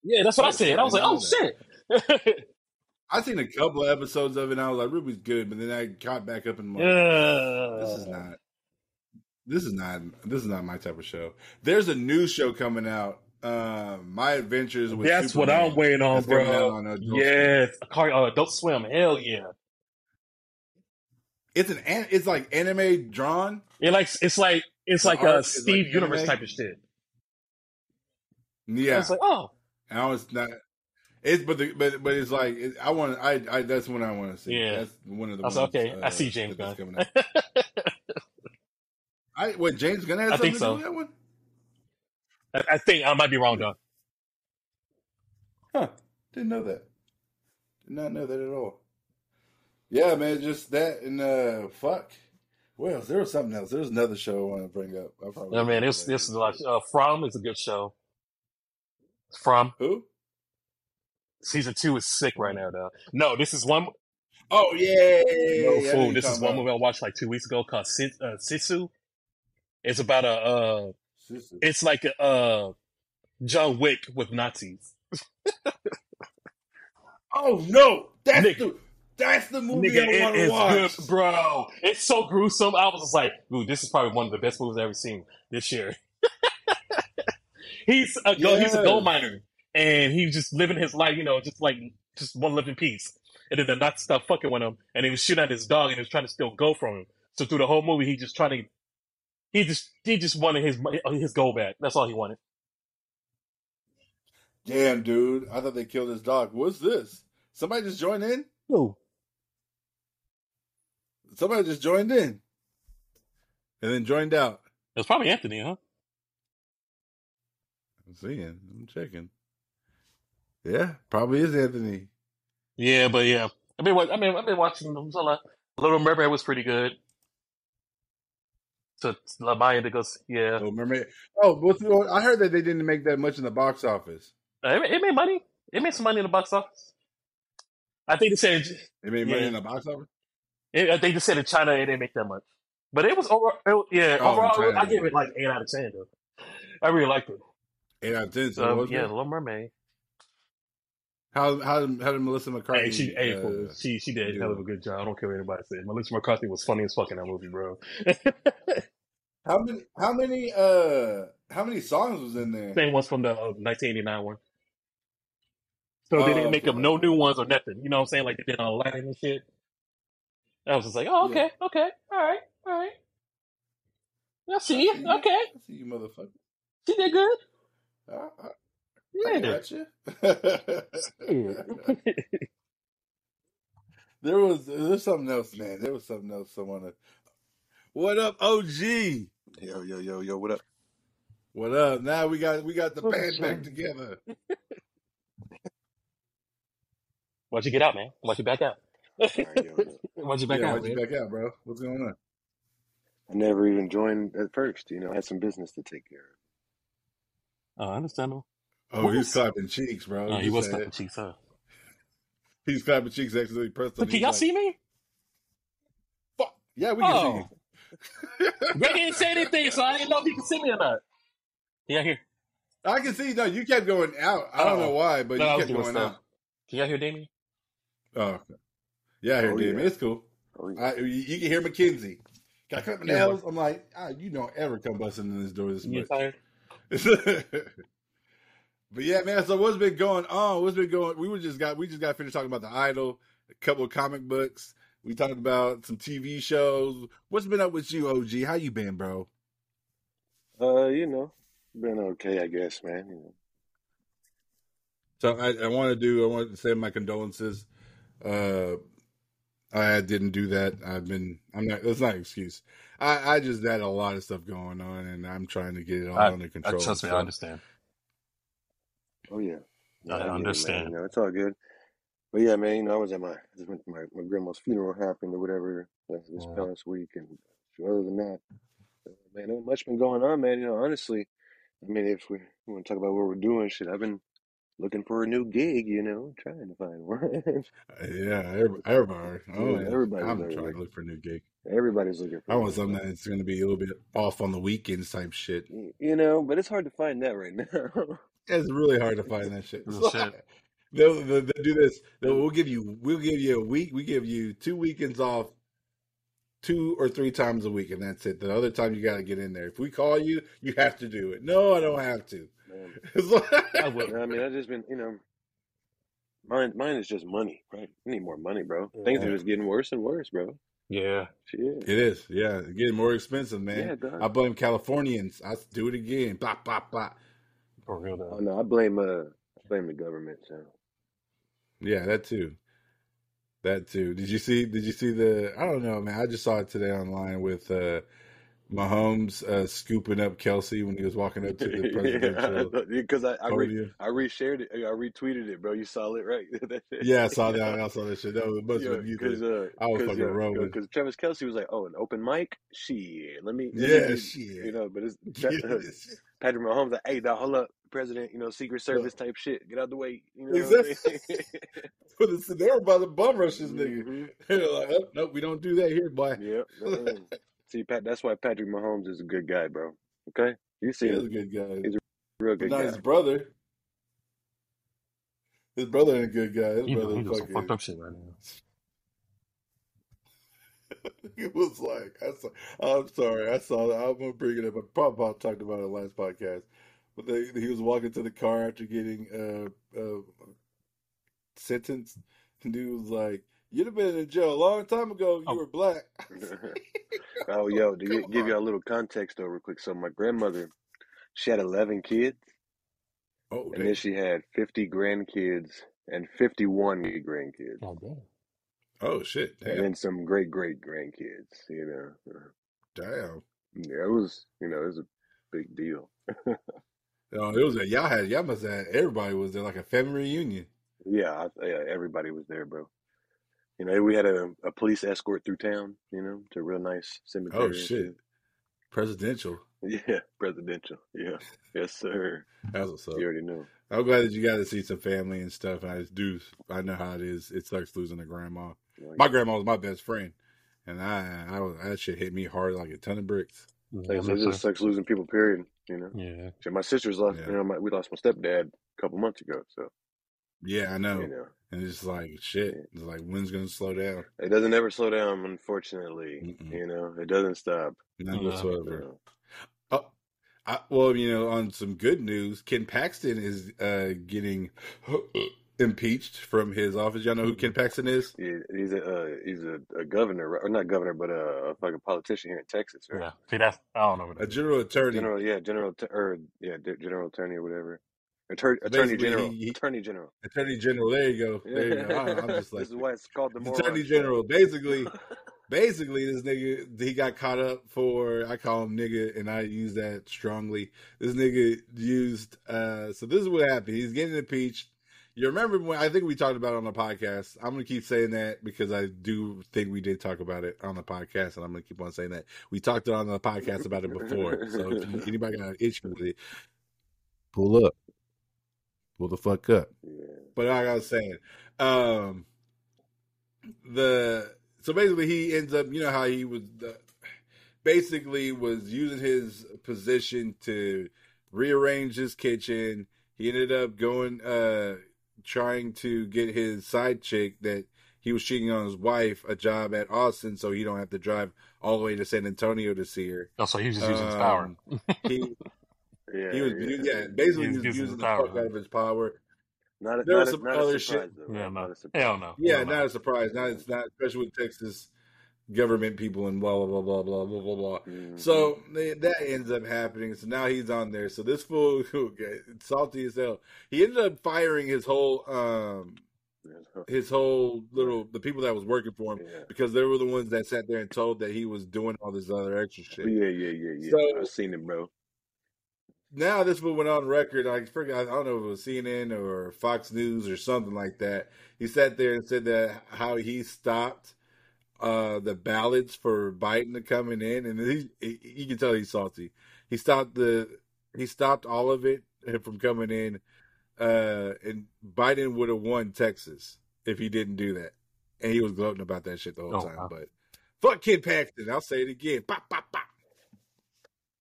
Yeah, that's what I Oh, said. I was like, oh didn't shit. I seen a couple of episodes of it and I was like, RWBY's good, but then I caught back up in Uh, this is not, this is not, this is not my type of show. There's a new show coming out, uh, My Adventures with. That's what I'm waiting on, That's bro. on Adult Swim. Yes, Car- uh, Adult Swim. Hell yeah. It's an, it's like anime drawn. It like it's like it's The like a Steve like Universe anime? type of shit. I Yeah, was like, oh, and I was not. It's but the, but but it's like it, I want I I that's what I want to see. Yeah. that's one of the. I was ones, okay, I uh, see James that's Gunn. I what James Gunn has I something think to so. do with that one? I, I think I might be wrong though. Huh? Didn't know that. Did not know that at all. Yeah, man, just that and uh, fuck. Well, there was something else. There was another show I want to bring up. I probably I mean, this this is like uh, From is a good show. From who? season two is sick right now though. No, this is one. Oh yeah, yeah, yeah, yeah, No yeah, fool. This is one about. movie I watched like two weeks ago called Sis, uh, Sisu. It's about a uh, it's like a uh, John Wick with Nazis. Oh no, that's Nigga. the that's the movie Nigga, I want to watch. good, bro. It's so gruesome. I was just like, dude, this is probably one of the best movies I've ever seen this year. he's a go- he's a gold miner, and he's just living his life, you know, just like just one living in peace. And then the Nazi stuff fucking with him, and he was shooting at his dog, and he was trying to steal gold from him. So through the whole movie, he just trying to, he just he just wanted his his gold back. That's all he wanted. Damn, dude. I thought they killed his dog. What's this? Somebody just joined in? Who? Somebody just joined in. And then joined out. It was probably Anthony, huh? I'm seeing. I'm checking. Yeah, probably is Anthony. Yeah, but yeah, I mean, I mean, I've been watching them. So like, Little Mermaid was pretty good. So La Maya goes, yeah, Oh, mermaid. Oh, I heard that they didn't make that much in the box office. Uh, it, it made money. It made some money in the box office. I think they said, They made money Yeah. in the box office. it, I think they said in China it didn't make that much, but it was over. It, yeah, Oh, overall, I give it like eight out of ten. Though I really liked it. Eight out of ten. So was yeah, it? Little Mermaid. How how did, how did Melissa McCarthy? Hey, she, hey, uh, she, she did a hell of a good job. I don't care what anybody says. Melissa McCarthy was funny as fuck in that movie, bro. how many how many uh how many songs was in there? Same ones from the uh, 1989 one. So they Oh, didn't make okay. up no new ones or nothing. You know what I'm saying? Like they did on Aladdin and shit. I was just like, oh, okay, okay, all right, all right. I see you. Okay, I see you, motherfucker. she did good. I, I, I Yeah. got you. There was there's something else, man. There was something else. I want to. What up, OG? Yo, yo, yo, yo, what up? What up? Now we got we got the What's band back up? together. Why'd you get out, man? Why'd you back out? All right, yo, yo. Why'd you back yeah, out, why'd you man? back out, bro? What's going on? I never even joined at first. You know, I had some business to take care of. Oh, I understand. Oh, What he's was- clapping cheeks, bro. Oh, You he was said clapping it. cheeks, huh? He's clapping cheeks. Actually, pressed on. But can He's y'all like, see me? Fuck. Yeah, we can Oh, see Greg didn't say anything, so I didn't know if he could see me or not. Yeah, here. I can see. No, you kept going out. I don't know Oh. why, but No, I you was kept doing going stuff. out. Can y'all hear Damien? Oh, okay. yeah, I hear Oh, Damien. yeah. It's cool. Oh, yeah. I, you, you can hear Mackenzie. Can I cut my Yeah, nails? I'm like, ah, you don't ever come busting in this door this You much. tired? but yeah, man. So what's been going on? What's been going? We were just got we just got finished talking about the Idol, a couple of comic books. We talked about some TV shows. What's been up with you, OG? How you been, bro? Uh, you know, been okay, I guess, man. You know. So I, I want to do. I want to say my condolences. Uh, I didn't do that. I've been. I'm not. That's not an excuse. I, I just had a lot of stuff going on, and I'm trying to get it all I, under I control. trust me, I understand. Oh yeah, I I get it, man. understand. You know, it's all good. But yeah, man, you know, I was at my, I just went to my, my grandma's funeral happened or whatever uh, this Yeah. past week, and other than that, uh, man, not much been going on, man. You know, honestly, I mean, if we, want to talk about what we're doing, shit, I've been looking for a new gig, you know, trying to find one. yeah, every- everybody. Oh, yeah, yeah. everybody's I'm looking. trying to look for a new gig. Everybody's looking for I for want one, something man. that's going to be a little bit off on the weekends type shit. Y- You know, but it's hard to find that right now. It's really hard to find that shit. Real shit. They'll, they'll, they'll do this. They'll, we'll give you. We'll give you a week. We give you two weekends off, two or three times a week, and that's it. The other time you got to get in there. If we call you, you have to do it. No, I don't have to. Like- I would. I mean, I just been, you know, mine, mine is just money, right? I need more money, bro. Things are just getting worse and worse, bro. Yeah. Shit. it is. Yeah, it's getting more expensive, man. Yeah, dog. I blame Californians. I do it again. Blah blah blah. For real though. Oh no, I blame, uh, I blame the government. So Yeah, that too. That too. Did you see? Did you see the? I don't know, man. I just saw it today online with uh, Mahomes uh, scooping up Kelce when he was walking up to the presidential yeah, because I, I, re. I reshared it, I retweeted it, bro. You saw it, right? Yeah, I saw that. I saw that shit. That was must Yeah, have been you. because uh, I was fucking rolling. because Travis Kelce was like, "Oh, an open mic, shit. Let me, let me Yeah, do, shit. you know." But it's Yeah. Patrick Mahomes like, "Hey, now hold up, President. You know, Secret Look, Service type shit. Get out the way. You know what I'm exactly. saying?" But it's- they were about to bum rush this nigga. hmm They're like, oh, nope, we don't do that here, boy. Yep. See, Pat, that's why Patrick Mahomes is a good guy, bro. Okay, you see He is him. a good guy, He's a real but good not his brother. His brother ain't a good guy. His You brother he doing some fucking. fucked up shit right now. It was like I saw, I'm sorry, I saw that. I'm gonna bring it up. I probably talked about it last podcast, but they, he was walking to the car after getting uh, uh, sentenced, and dude was like, "You'd have been in jail a long time ago. if You Oh, were black." oh, yo, to Come give on. you a little context though, real quick. So my grandmother, she had eleven kids. Oh, and then she had 50 grandkids and 51 grandkids, Oh, damn. Oh shit. and then some great great grandkids. You know, Damn. yeah, it was you know it was a big deal. Oh, it was a y'all had y'all must have everybody was there like a family reunion. Yeah, I, yeah, everybody was there, bro. You know, we had a, a police escort through town. You know, to a real nice cemetery. Oh shit. Presidential. Yeah, presidential. Yeah, yes, sir. That's what's up. You already know. I'm glad that you got to see some family and stuff. I just do. I know how it is. It sucks losing a grandma. Oh, like, My grandma was my best friend, and I, I was, that shit hit me hard like a ton of bricks. Yeah, I it just sucks losing people. Period. You know. Yeah. Shit, my sister's lost. Yeah. You know, my, we lost my stepdad a couple months ago. So Yeah, I know. you know, And it's like shit. It's like when's gonna slow down? it doesn't ever slow down. Unfortunately, Mm-mm. you know, it doesn't stop. None whatsoever. Oh, I, well, you know, on some good news, Ken Paxton is uh, getting impeached from his office. Y'all know who Ken Paxton is? yeah, he's a uh, he's a, a governor, or not governor, but a, a fucking politician here in Texas, right? Yeah. See, that's, I don't know what A that is. general attorney. General, yeah, general, or yeah, general attorney or whatever. Attorney, attorney general, he- he- attorney general. Attorney General. There you go. There you go. I, am just like this is why it's called the It's moron Attorney show. General. Basically, basically, this nigga he got caught up for. I call him nigga, and I use that strongly. This nigga used. uh So this is what happened. He's getting impeached. You remember when I think we talked about it on the podcast. I'm gonna keep saying that because I do think we did talk about it on the podcast, and I'm gonna keep on saying that we talked on the podcast about it before. So if you- anybody got an issue with it, pull up, pull the fuck up. Yeah. But like I was saying, um, the so basically he ends up, you know how he was the, basically was using his position to rearrange his kitchen. He ended up going, uh, trying to get his side chick that he was cheating on his wife a job at Austin, so he don't have to drive all the way to San Antonio to see her. Oh, so he was just using his power. Um, He Yeah, he was yeah. yeah, basically He he was was using using the power. fuck out of his power. Not a, There not was a, some not other surprise, shit. though. Yeah, right? no. Not a surprise. Hell no. Yeah, Hell no. not a surprise. Not it's not especially with Texas government people and blah blah blah blah blah blah blah blah. Mhm. So they- that ends up happening. So now he's on there. So this fool, okay, salty as hell. He ended up firing his whole um his whole little the people that was working for him Yeah. because they were the ones that sat there and told that he was doing all this other extra shit. Yeah, yeah, yeah, yeah. So- I've seen it, bro. now this fool went on record. I forget. I don't know if it was CNN or Fox News or something like that. He sat there and said that how he stopped uh, the ballots for Biden to coming in, and he, he you can tell he's salty. He stopped the he stopped all of it from coming in, uh, and Biden would have won Texas if he didn't do that, and he was gloating about that shit the whole Oh, time. wow. But fuck Ken Paxton. I'll say it again. Pop, pop, pop.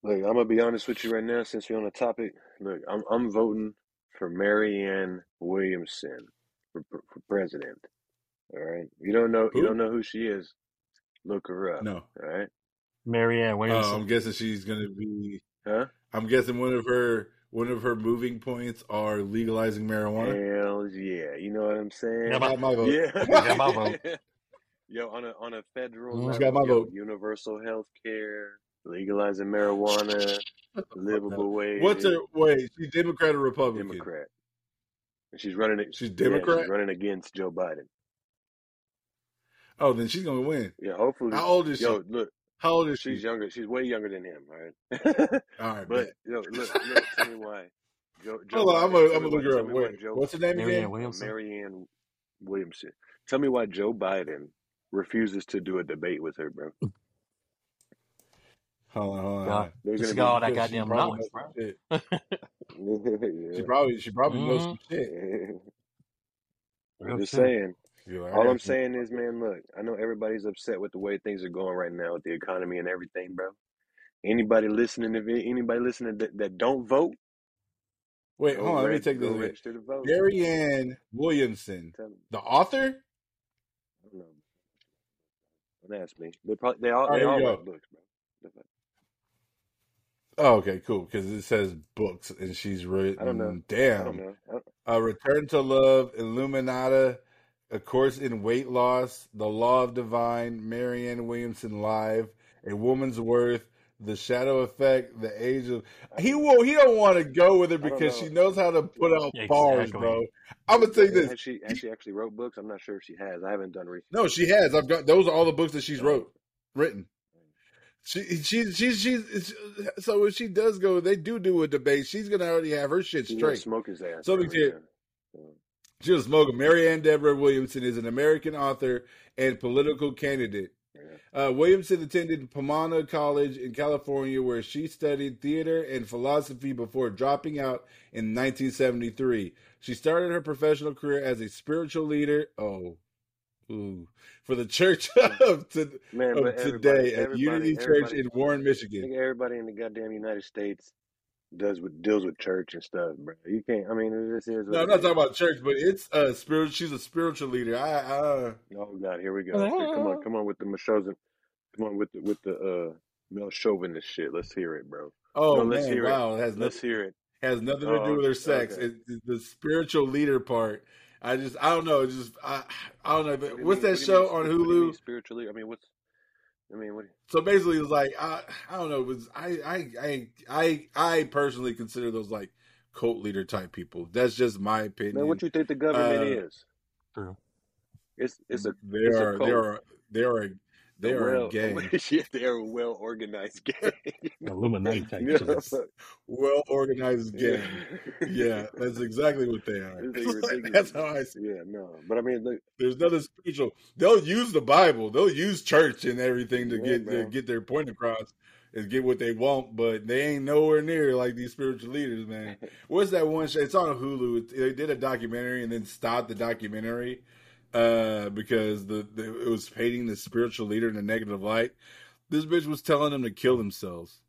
Look, I'm gonna be honest with you right now, since we're on the topic. Look, I'm I'm voting for Marianne Williamson for, for, for president. All right, you don't know you Who? don't know who she is. Look her up. No. All right, Marianne Uh, Williamson. I'm guessing she's gonna be. huh? I'm guessing one of her one of her moving points are legalizing marijuana. Hell yeah, you know what I'm saying? Yeah, Got my vote. Yeah, Got my vote. Yo, on a on a federal Mm, level, got my yo, vote. universal health care, legalizing marijuana, livable wage. What's her wait? She's Democrat or Republican? Democrat. And she's running. it- She's yeah, Democrat? she's running against Joe Biden. Oh, then she's gonna win. Yeah, hopefully. How old is she? Yo, look, How old is she? she's younger. She's way younger than him, right? All right, but yo, look, look, tell me why. Joe, Joe Hold on, I'm Biden, I'm me gonna look why- her up. why Wait, Joe, what's her name Marianne again? Williamson. Marianne Williamson. Tell me why Joe Biden refuses to do a debate with her, bro. Hold on, hold on. God. They're gonna got all that goddamn knowledge, bro. some shit. She probably she probably knows Mhm. some shit. I'm just saying. I All I'm some- saying is, man, look, I know everybody's upset with the way things are going right now with the economy and everything, bro. Anybody listening, if anybody listening that, that don't vote, Wait, hold on. Let me take this. register to vote. Gary Ann Williamson, the author. Don't. Don't ask me. They probably they all All right, they all write books, bro. Oh, okay, cool. Because it says books, and she's written. I don't know. I Damn. don't know. I don't- A Return to Love, Illuminata, A Course in Weight Loss, The Law of Divine, Marianne Williamson Live, A Woman's Worth, The Shadow Effect, The Age of. He will. He don't want to go with her I don't because she knows how to put out bars, bro. I'm gonna tell you this. has she has she actually wrote books? I'm not sure if she has. I haven't done research. No, she has. I've got those are all the books that she's Oh, wrote, written. She, she, she, she's. So if she does go, they do do a debate. She's gonna already have her shit she's gonna straight. smoke his ass. So bro, we did. yeah. So, Was smoking. Marianne Deborah Williamson is an American author and political candidate. Uh, Williamson attended Pomona College in California, where she studied theater and philosophy before dropping out in 1973. She started her professional career as a spiritual leader. Oh, ooh, for the Church of, to, Man, of everybody, today at everybody, Unity Church in Warren, I Michigan. think everybody in the goddamn United States does with deals with church and stuff, bro. You can't. I mean, it just is No, I'm not talking about church, but it's a spiritual. She's a spiritual leader. I, I Oh God, here we go. See, come on, come on with the Machozin, come on with the with the uh male chauvinist shit. Let's hear it, bro. oh No, let's man, hear it. wow, it has Let's nothing hear it. has nothing to do Oh, with her sex. okay. It, it- the spiritual leader part. I just I don't know. Just I I don't know. But do what's mean? that What do you mean? show on What, what do Hulu? spiritually? I mean, what's? I mean, what? So basically, it's like I I don't know. It was I I I I I personally consider those like cult leader type people. That's just my Man, opinion. what you think the government Uh, is? True. It's it's a They it's a are they cult. are they are they A are a well, gang, yeah, they're a well organized gang. Illuminati type Yeah, well organized gang. Yeah, that's exactly what they are. This thing ridiculous. that's how I see. it. Yeah, no, but I mean, look, There's nothing spiritual. They'll use the Bible. They'll use church and everything to yeah, get to get their point across and get what they want, but they ain't nowhere near like these spiritual leaders, man. What's that one show? It's on Hulu. They did a documentary and then stopped the documentary uh, because the, the it was painting the spiritual leader in a negative light. This bitch was telling them to kill themselves.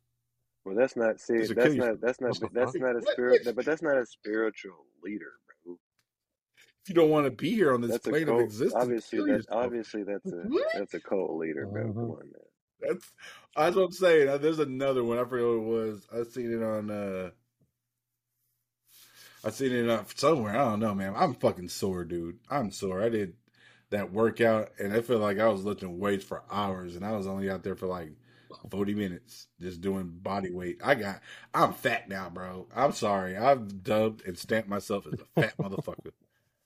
Well, that's not see. Just to That's not. That's not. That's not a What, spirit. But that's not a spiritual leader, bro. If you don't want to be here on this That's a plane of existence, Obviously, kill that yourself. obviously that's a What? that's a cult leader, bro. Come Mhm. on, man. That's that's what I'm saying. There's another one. I forget what it was. I seen it on. uh I seen it up somewhere. I don't know, man. I'm fucking sore, dude. I'm sore. I did that workout, and I feel like I was lifting weights for hours, and I was only out there for like 40 minutes just doing body weight. I got. I'm fat now, bro. I'm sorry. I've dubbed and stamped myself as a fat motherfucker.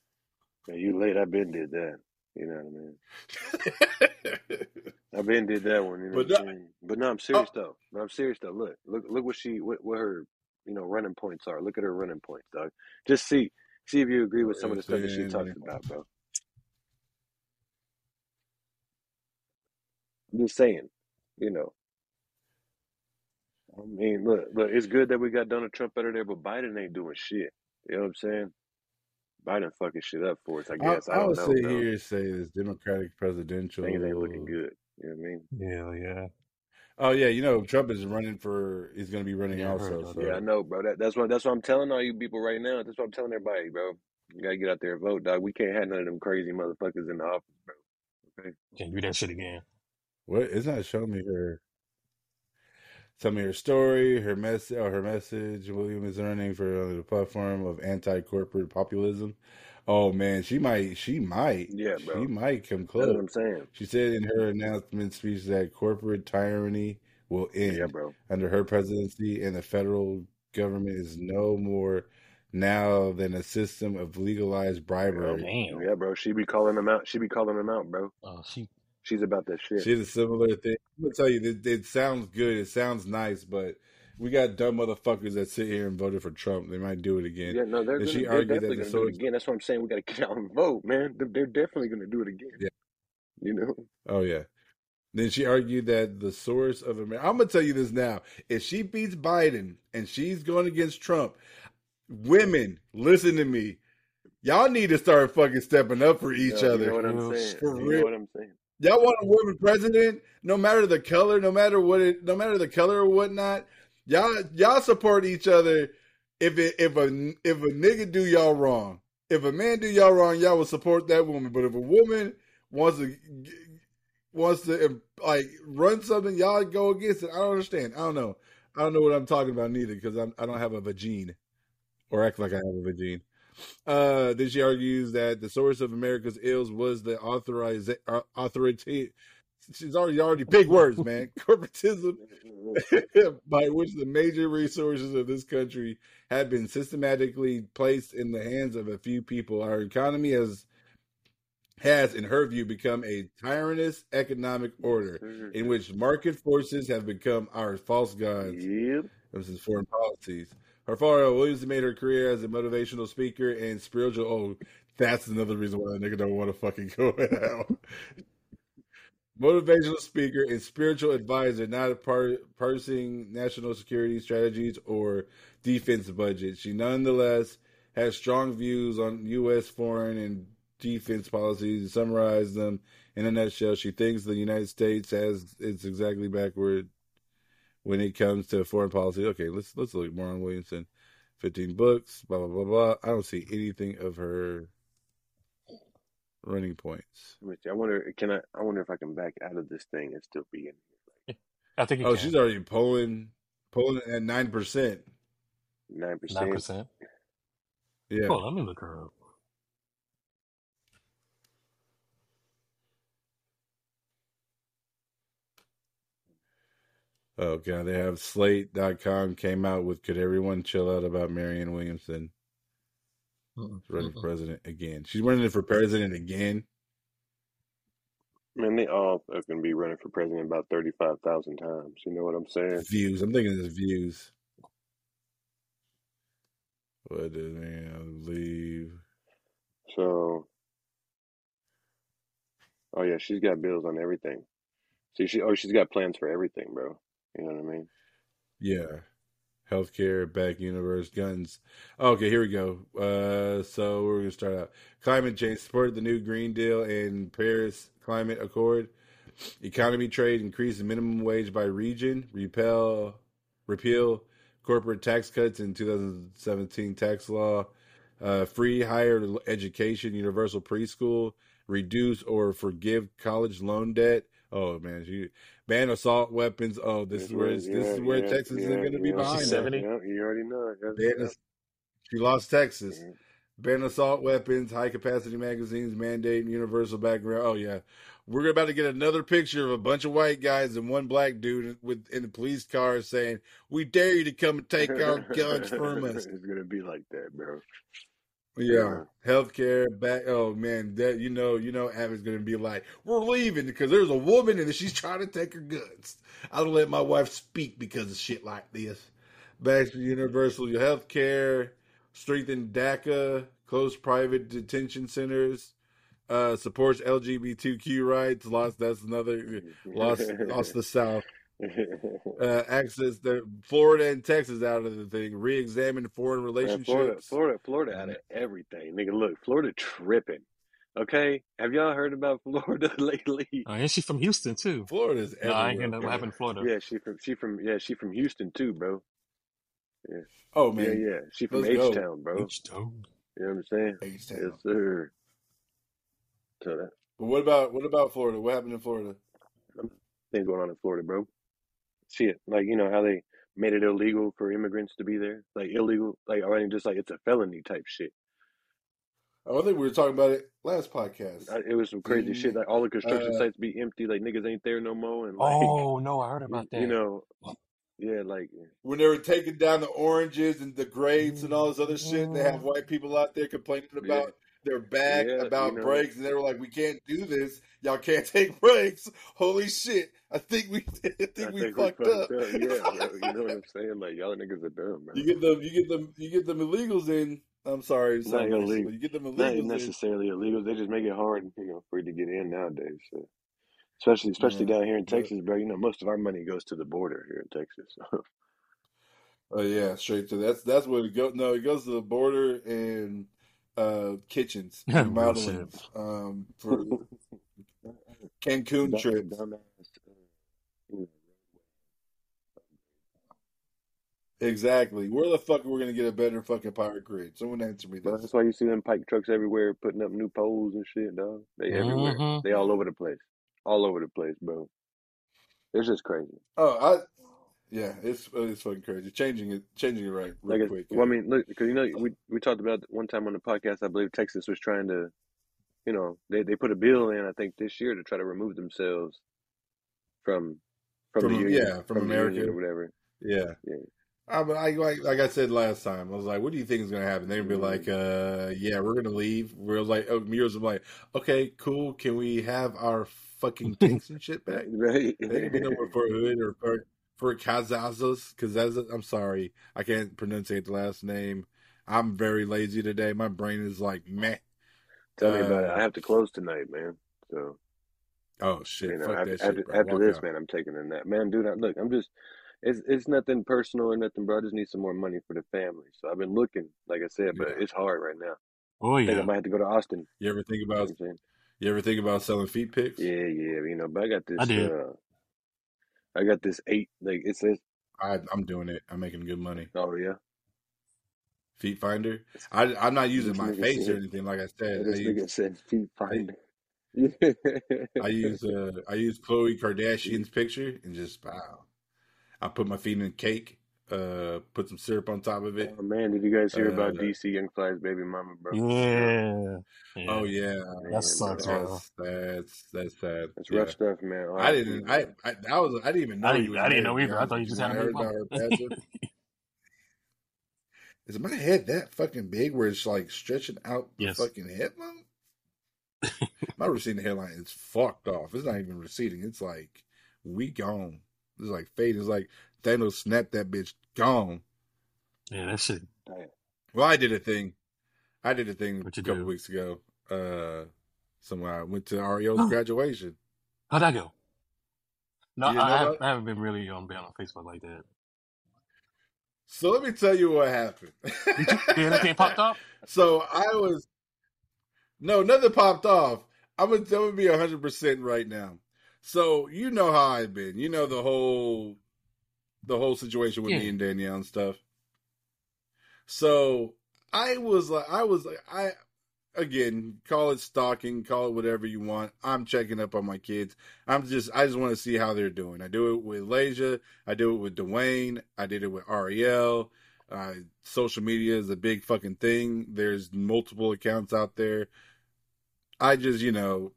Man, you late. I've been did that. You know what I mean? I've been did that one. You know but what I'm no, saying? But no, I'm oh, serious though. No, I'm serious though. Look, look, look what she, what, what her, you know, running points are. Look at her running points, dog. Just see, see if you agree with oh, some of the stuff that she talks about, bro. I'm just saying, you know. I mean, look, look, it's good that we got Donald Trump out of there, but Biden ain't doing shit. You know what I'm saying? Biden fucking shit up for us, I I, guess. I I don't would know, sit here and say this Democratic presidential. Things ain't looking good. You know what I mean? Yeah, yeah. Oh yeah, you know Trump is running for. He's going to be running Yeah, also. about Yeah, I know, bro. That, that's what that's what I'm telling all you people right now. That's what I'm telling everybody, bro. You gotta get out there and vote, dog. We can't have none of them crazy motherfuckers in the office, bro. Okay. Can't do that shit again. what? It's not showing me her. Tell me her story, her message, or her message. William is running for uh, the platform of anti-corporate populism. Oh man, she might. She might. Yeah, bro. She might come close. That's what close. I'm saying. She said in her announcement speech that corporate tyranny will Yeah, end bro. under her presidency, and the federal government is no more now than a system of legalized Yeah, bribery. Damn. yeah, bro. She be calling them out. She be calling them out, bro. Oh, she. She's about that shit. She did a similar thing. I'm gonna tell you, it, it sounds good. It sounds nice, but we got dumb motherfuckers that sit here and voted for Trump. They might do it again. Yeah, no, they're gonna. she They're argued that definitely gonna do it again. That's what I'm saying. We gotta get out and vote, man. They're, they're definitely gonna do it again. Yeah. You know. Oh yeah. Then she argued that the source of America. I'm gonna tell you this now. If she beats Biden and she's going against Trump, women, listen to me. Y'all need to start fucking stepping up for each No, you other. know what I'm saying. For You real. know what I'm saying. Y'all want a woman president, no matter the color, no matter what it, no matter the color or whatnot. Y'all, y'all support each other. If it, if a, if a nigga do y'all wrong, if a man do y'all wrong, y'all will support that woman. But if a woman wants to, wants to like run something, y'all go against it. I don't understand. I don't know. I don't know what I'm talking about neither because I'm don't have a vagine or act like I have a vagine. Uh, then she argues that the source of America's ills was the authorize, uh, authority, She's already already big words, man. Corporatism, by which the major resources of this country have been systematically placed in the hands of a few people. Our economy has has, in her view, become a tyrannous economic order mm-hmm. in which market forces have become our false gods. Yep. This is foreign policies. Her father Williams made her career as a motivational speaker and spiritual. Oh, that's another reason why a nigga don't want to fucking go out. Motivational speaker and spiritual advisor, not par- parsing national security strategies or defense budgets. She nonetheless has strong views on U.S. foreign and defense policies. To summarize them in a nutshell, she thinks the United States has it's exactly backward when it comes to foreign policy. Okay, let's let's look more on Williamson. Fifteen books, blah blah blah blah. I don't see anything of her running points. Which I wonder, can I? I wonder if I can back out of this thing and still be in here. I think you Oh, can. she's already pulling pulling at nine percent. Nine percent. Nine percent. percent. Yeah. Oh, let me look her up. Oh god, they have Slate.com came out with could everyone chill out about Marianne Williamson Mm-mm, running for president again? She's running for president again. Man, they all are going to be running for president about thirty-five thousand times. You know what I'm saying? Views. I'm thinking it's views. What did man leave? So, oh yeah, she's got bills on everything. See, she oh she's got plans for everything, bro. You know what I mean? Yeah. Healthcare, back universe, guns. Okay, here we go. Uh, so we're gonna start out. Climate change support the new Green Deal and Paris Climate Accord. Economy trade increase the minimum wage by region. Repel, repeal corporate tax cuts in 2017 tax law. Uh, free higher education, universal preschool. Reduce or forgive college loan debt. Oh man, she ban assault weapons. Oh, this is where it's, this is where yeah, Texas is yeah, going to be yeah, behind. She's 70? Yeah, you already know it. Ban she lost Texas. yep. Ban assault weapons, high capacity magazines, mandate universal background. Oh yeah, we're about to get another picture of a bunch of white guys and one black dude with in the police car saying, "We dare you to come and take our guns from us." it's gonna be like that, bro. Yeah, healthcare back. Oh man, that you know, you know, Abbott's gonna be like, "We're leaving because there's a woman and she's trying to take her goods." I don't let my wife speak because of shit like this. Back to universal healthcare, strengthen DACA, close private detention centers, uh, supports LGBTQ rights. Lost. That's another lost. lost the South. Uh, access the Florida and Texas out of the thing. Re-examine foreign Man, relationships. Florida, Florida, Florida out of everything, nigga. Look, Florida tripping. Okay, have y'all heard about Florida lately? Oh, and she's from Houston too. Florida's No, I ain't hear nothing what happened in Florida. Yeah, she from she from yeah she from Houston too, bro. Yeah. Oh Yeah, man, yeah, she from let's. H Town, bro. H-Town. You know what I'm saying? H-Town. Yes, sir. So that But what about what about Florida? What happened in Florida? thing going on in Florida, bro. Shit, like you know how they made it illegal for immigrants to be there, like illegal, like I mean, just like it's a felony type shit. Oh, I think we were talking about it last podcast. It was some crazy The, shit. Like all the construction uh, sites be empty, like niggas ain't there no more, and like Oh no, I heard about that. you know, yeah, like when they were taking down the oranges and the grapes and all this other shit, they have white people out there complaining yeah, about their back yeah, about you know, breaks, and they were like, "We can't do this. Y'all can't take breaks." Holy shit! I think we, I think I we think we fucked fucked up. up. Yeah. You know what I'm saying? Like y'all niggas are dumb, bro. you get them, you get them, you get them illegals in. I'm sorry, Not illegal, you get them not illegals in. necessarily illegal. They just make it hard, you know, for you to get in nowadays. So. Especially, especially Yeah, down here in Texas, bro. You know, most of our money goes to the border here in Texas. So. Oh yeah, straight to that's that's what it goes. No, it goes to the border and uh kitchens, Real remodeling, um, for Cancun Dumb, trips. dumbass. Uh, you know, Exactly. Where the fuck are we gonna get a better fucking power grid? Someone answer me this. that's why you see them pike trucks everywhere putting up new poles and shit, dog. They everywhere. Mm-hmm. They all over the place. All over the place, bro. It's just crazy. Oh, I yeah, it's it's fucking crazy. Changing it, changing it right real it's, quick. well, I mean, look, because you know, we we talked about one time on the podcast. I believe Texas was trying to, you know, they they put a bill in. I think this year to try to remove themselves from from, From the union, yeah, from, union America. or whatever. Yeah. Yeah. I, but I like like I said last time. I was like, "What do you think is going to happen?" They'd be like, "Uh, yeah, we're going to leave." We're like, "Oh, was like, okay, cool. Can we have our fucking tanks and shit back?" Right. They didn't be nowhere Fort Hood or Fort Cavazos. that's I'm sorry, I can't pronunciate the last name. I'm very lazy today. My brain is like meh. Tell me about it. Uh, I have to close tonight, man. So Oh shit! you know, Fuck after that shit, after, after this, out. man, I'm taking a nap. Man, dude, I, look, I'm just. It's it's nothing personal or nothing, bro. I just need some more money for the family. So I've been looking, like I said, but Yeah. it's hard right now. Oh I think I might have to go to Austin. You ever think You know about I'm saying? you ever think about selling feet pics? Yeah, yeah, you know, but I got this. I did. uh I got this eight. Like it says. I, I'm doing it. I'm making good money. Oh yeah. Feet finder. I I'm not using This my face or anything. Like I said, I This use nigga said feet finder. I use uh I use Khloe Kardashian's picture and just wow. I put my feet in cake. Uh, put some syrup on top of it. Oh man, did you guys hear Uh, about DC Young Fly's baby mama, bro? Yeah. oh Yeah. yeah, That Man, sucks, bro. bro. that's that's that's sad. That's Yeah. rough stuff, man. I didn't. I, man. I that was. I didn't even know I didn't. was I didn't know either. I thought you you, just had I a baby heard her is my head that fucking big where it's like stretching out the yes. fucking headline? My receding hairline is fucked off. It's not even receding. It's like we gone. It's like fading. It's like Thanos snapped that bitch gone. Yeah, that shit. Well, I did a thing. I did a thing What a couple do? weeks ago. Uh, somewhere I went to Ariel's Oh, graduation. how'd that go? No, I, I, have, I, haven't been really on been on Facebook like that. So let me tell you what happened. Did you? Did anything popped up? so I was no nothing popped off. I'm gonna, I'm gonna be hundred percent right now. So you know how I've been. You know the whole the whole situation with me and Danielle and stuff. So I was like, I was like, I again call it stalking, call it whatever you want. I'm checking up on my kids. I'm just, I just want to see how they're doing. I do it with Lasia. I do it with Dwayne. I did it with Ariel. Uh, social media is a big fucking thing. There's multiple accounts out there. I just, you know,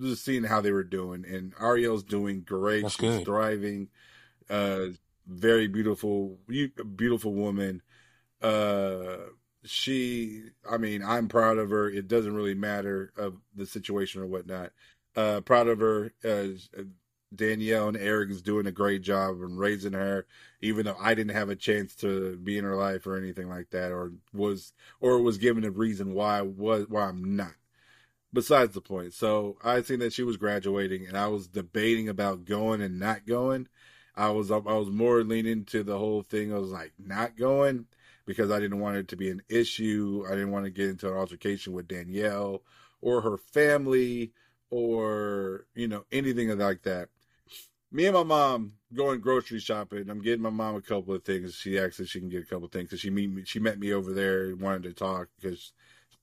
just seeing how they were doing, and Ariel's doing great. That's She's good. thriving. Uh, very beautiful, beautiful woman. Uh, she, I mean, I'm proud of her. It doesn't really matter of the situation or whatnot. Uh, proud of her. Uh, Danielle and Eric is doing a great job in raising her, even though I didn't have a chance to be in her life or anything like that, or was or was given a reason why was why I'm not. Besides the point, so I seen that she was graduating, and I was debating about going and not going. I was I was more leaning to the whole thing. I was like not going because I didn't want it to be an issue. I didn't want to get into an altercation with Danielle or her family or you know anything like that. Me and my mom going grocery shopping. I'm getting my mom a couple of things. She asked if she can get a couple of things because she meet me. She met me over there and wanted to talk because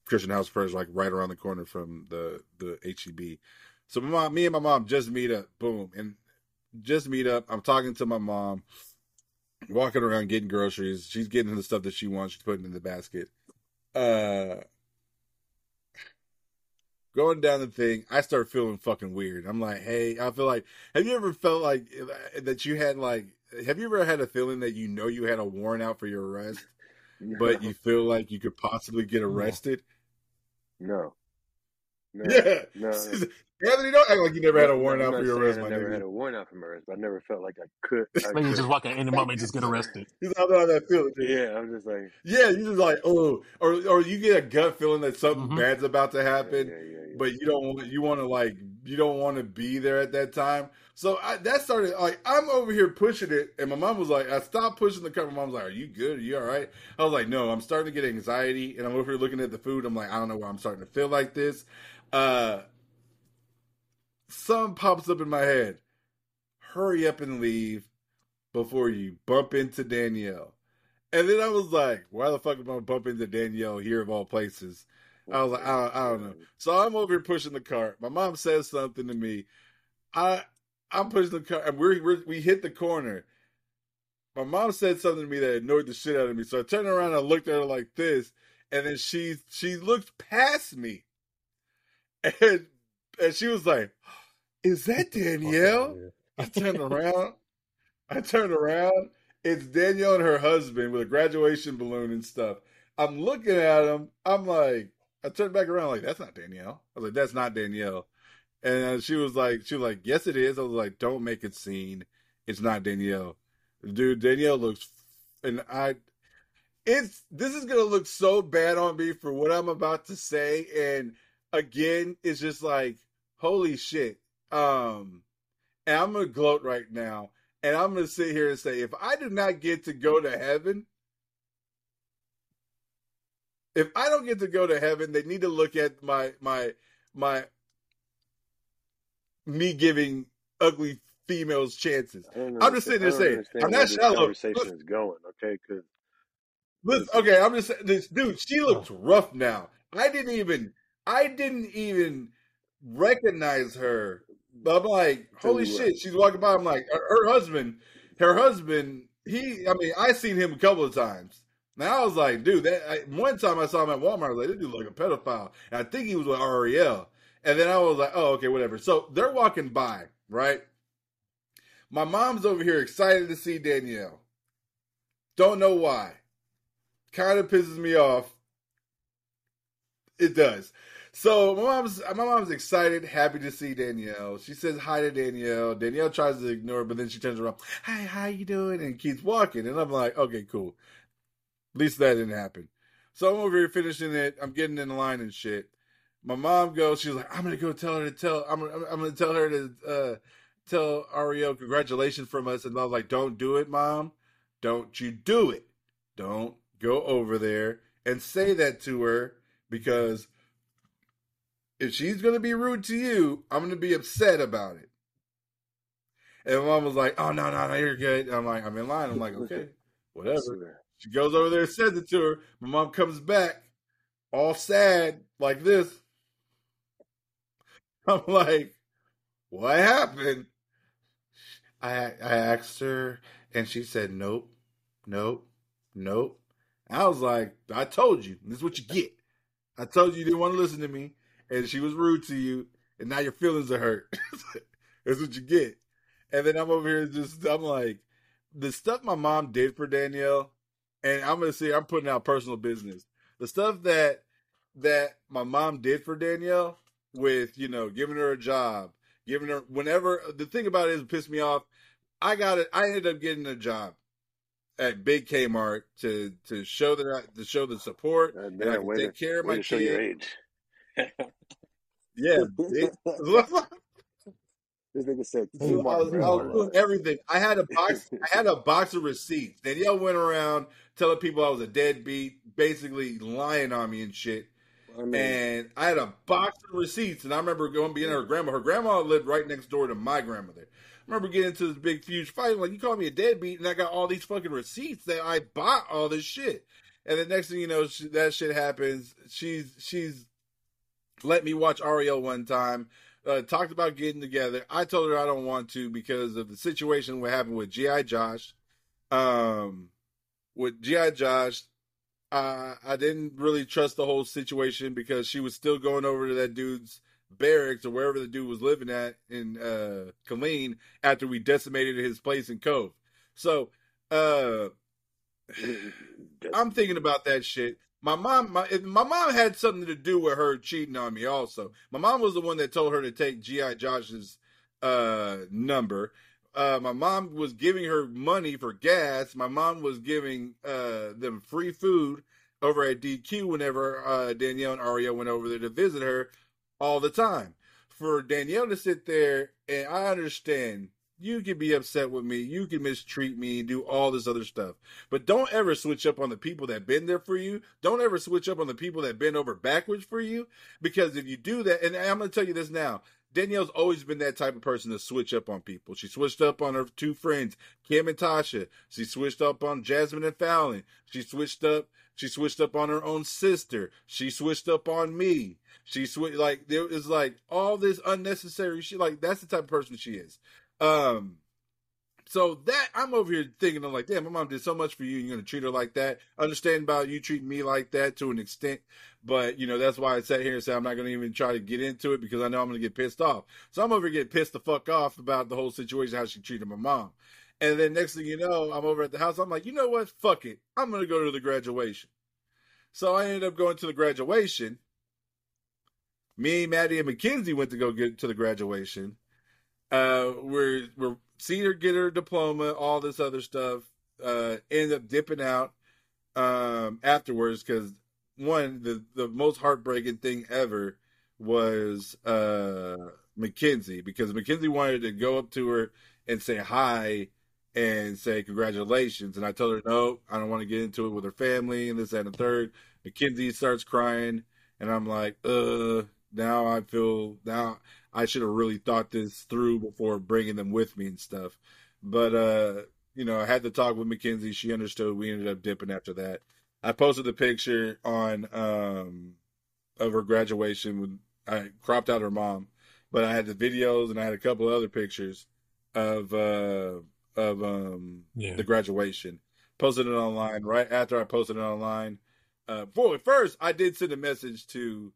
Christian House Fair is like right around the corner from the the HEB. So my mom, me and my mom just meet up. Boom, and just meet up. I'm talking to my mom, walking around getting groceries. She's getting the stuff that she wants. She's putting in the basket. Uh, going down the thing, I start feeling fucking weird. I'm like, hey, I feel like, have you ever felt like that you had like, have you ever had a feeling that you know you had a warrant out for your arrest, but you feel like you could possibly get arrested? No, no, Yeah. no. Anthony, don't act like you never had a No, no, warrant I'm out for your saying arrest, I never nigga. had a warrant out for my arrest, but I never felt like I could. I Maybe you just walk in any moment, just get arrested. He's not know that feeling. Yeah, I'm just like, Yeah, you just like, oh, or or you get a gut feeling that something hmm bad's about to yeah, happen, yeah, yeah, yeah. but you don't want you want to like you don't want to be there at that time. So I, that started like I'm over here pushing it, and my mom was like, I stopped pushing the car. My mom was like, Are you good? Are you all right? I was like, No, I'm starting to get anxiety, and I'm over here looking at the food. I'm like, I don't know why I'm starting to feel like this. Uh, something pops up in my head. Hurry up and leave before you bump into Danielle. And then I was like, why the fuck am I bumping to into Danielle here of all places? I was like, I I don't know. So I'm over here pushing the cart. My mom says something to me. I I'm pushing the car, and we we we hit the corner. My mom said something to me that annoyed the shit out of me. So I turned around and I looked at her like this, and then she she looked past me, and and she was like, "Is that Danielle?" I turned around. I turned around. It's Danielle and her husband with a graduation balloon and stuff. I'm looking at him. I'm like, I turned back around, like, that's not Danielle. I was like, that's not Danielle. And she was like, she was like, yes, it is. I was like, don't make it scene. It's not Danielle. Dude, Danielle looks, and I, it's, this is to look so bad on me for what I'm about to say. And again, it's just like, holy shit. Um, and I'm to gloat right now. And I'm to sit here and say, if I do not get to go to heaven, if I don't get to go to heaven, they need to look at my my my me giving ugly females chances. I'm just sitting there saying, I'm not shallow. Conversation is going, okay? Because listen, okay, I'm just saying, this dude. She looks rough now. I didn't even I didn't even recognize her. But I'm like, holy Dude. shit! She's walking by. I'm like, her, her husband, her husband. He, I mean, I seen him a couple of times. Now I was like, dude, that I, one time I saw him at Walmart, I was like, this dude look like a pedophile. And I think he was with Ariel. And then I was like, oh, okay, whatever. So they're walking by, right? My mom's over here excited to see Danielle. Don't know why. Kind of pisses me off. It does. So my mom's my mom's excited, happy to see Danielle. She says hi to Danielle. Danielle tries to ignore, her, but then she turns around. Hi, how you doing? And keeps walking. And I'm like, okay, cool. At least that didn't happen. So I'm over here finishing it. I'm getting in line and shit. My mom goes. She's like, I'm gonna go tell her to tell. I'm gonna, I'm gonna tell her to uh, tell Ariel congratulations from us. And I was like, don't do it, mom. Don't you do it. Don't go over there and say that to her because if she's going to be rude to you, I'm going to be upset about it. And my mom was like, oh, no, no, no, you're good. And I'm like, I'm in line. I'm like, okay, whatever. She goes over there and says it to her. My mom comes back all sad like this. I'm like, what happened? I I asked her and she said, nope, nope, nope. I was like, I told you, this is what you get. I told you you didn't want to listen to me, and she was rude to you, and now your feelings are hurt. That's what you get. And then I'm over here just, I'm like, the stuff my mom did for Danielle, and I'm gonna say I'm putting out personal business. The stuff that that my mom did for Danielle with, you know, giving her a job, giving her whenever the thing about it is it pissed me off. I got it. I ended up getting a job at Big Kmart to to show that I, to show the support God and I damn, can take to, care of my to show your kid. age. Yeah, big. This nigga said I was, I was doing everything. I had a box. I had a box of receipts. Danielle went around telling people I was a deadbeat, basically lying on me and shit. I mean, And I had a box of receipts, and I remember going being her grandma. Her grandma lived right next door to my grandmother. I remember getting into this big huge fight. Like you called me a deadbeat, and I got all these fucking receipts that I bought all this shit. And the next thing you know, she, that shit happens. She's she's let me watch Ariel one time. Uh, talked about getting together. I told her I don't want to because of the situation what happened with GI Josh. Um, with GI Josh, uh, I didn't really trust the whole situation because she was still going over to that dude's barracks or wherever the dude was living at in uh Killeen after we decimated his place in Cove. So uh I'm thinking about that shit. My mom, my my mom had something to do with her cheating on me. Also, my mom was the one that told her to take GI Josh's uh, number. Uh, my mom was giving her money for gas. My mom was giving uh, them free food over at DQ whenever uh, Danielle and Aria went over there to visit her all the time. For Danielle to sit there, and I understand you can be upset with me, you can mistreat me, and do all this other stuff. But don't ever switch up on the people that been there for you. Don't ever switch up on the people that been over backwards for you. Because if you do that, and I'm going to tell you this now, Danielle's always been that type of person to switch up on people. She switched up on her two friends, Kim and Tasha. She switched up on Jasmine and Fallon. She switched up. She switched up on her own sister. She switched up on me. She switched like there is like all this unnecessary shit. Like that's the type of person she is. Um, So that I'm over here thinking, I'm like, damn, my mom did so much for you. You're gonna treat her like that. Understand about you treating me like that to an extent, but you know that's why I sat here and said I'm not gonna even try to get into it because I know I'm gonna get pissed off. So I'm over here getting pissed the fuck off about the whole situation, how she treated my mom. And then next thing you know, I'm over at the house. I'm like, you know what? Fuck it. I'm gonna go to the graduation. So I ended up going to the graduation. Me, Maddie, and Mackenzie went to go get to the graduation. Uh, we're we're seeing her get her diploma, all this other stuff. Uh, ended up dipping out um, afterwards because one the the most heartbreaking thing ever was uh, Mackenzie because Mackenzie wanted to go up to her and say hi and say congratulations, and I told her no, I don't want to get into it with her family and this that, and the third. Mackenzie starts crying, and I'm like, uh, now I feel now I should have really thought this through before bringing them with me and stuff. But uh, you know, I had to talk with Mackenzie. She understood. We ended up dipping after that. I posted the picture on um of her graduation with I cropped out her mom, but I had the videos and I had a couple of other pictures of uh of um Yeah. the graduation. Posted it online right after I posted it online. Uh, boy, first I did send a message to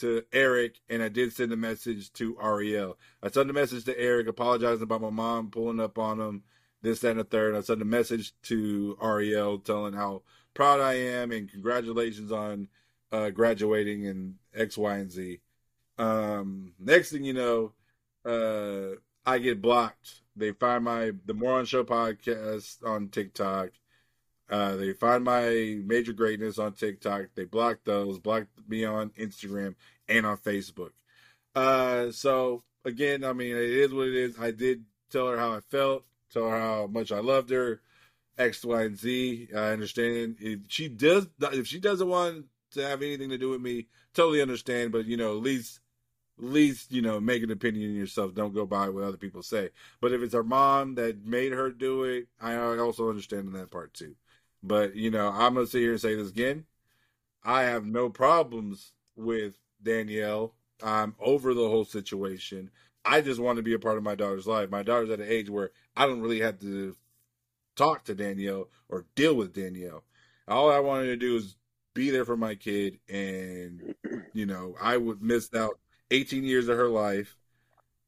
to Eric and I did send a message to Ariel. I sent a message to Eric apologizing about my mom pulling up on him, this, that, and the third. I sent a message to Ariel telling how proud I am and congratulations on uh, graduating and X, Y, and Z. Um, next thing you know, uh, I get blocked. They find my the Moron Show podcast on TikTok. Uh, they find my major greatness on TikTok. They blocked those, blocked me on Instagram and on Facebook. Uh, so again, I mean, it is what it is. I did tell her how I felt, tell her how much I loved her, X, Y, and Z. I understand if she does, if she doesn't want to have anything to do with me, totally understand. But you know, at least, at least you know, make an opinion in yourself. Don't go by what other people say. But if it's her mom that made her do it, I also understand that part too. But you know, I'm gonna sit here and say this again. I have no problems with Danielle. I'm over the whole situation. I just want to be a part of my daughter's life. My daughter's at an age where I don't really have to talk to Danielle or deal with Danielle. All I wanted to do is be there for my kid, and you know, I would miss out 18 years of her life,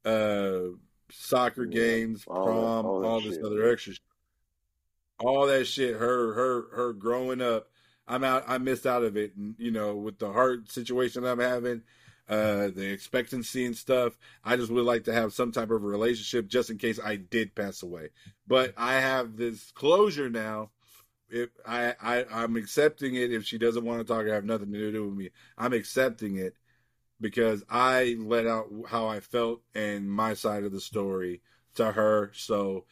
uh, soccer games, all that- prom, all all, this shit, other extra shit all that shit her her her growing up. I'm out i missed out of it you know with the heart situation i'm having uh the expectancy and stuff. I just would like to have some type of relationship just in case i did pass away. But i have this closure now. If i i i'm accepting it. If she doesn't want to talk i have nothing to do with me. I'm accepting it because i let out how i felt and my side of the story to her. So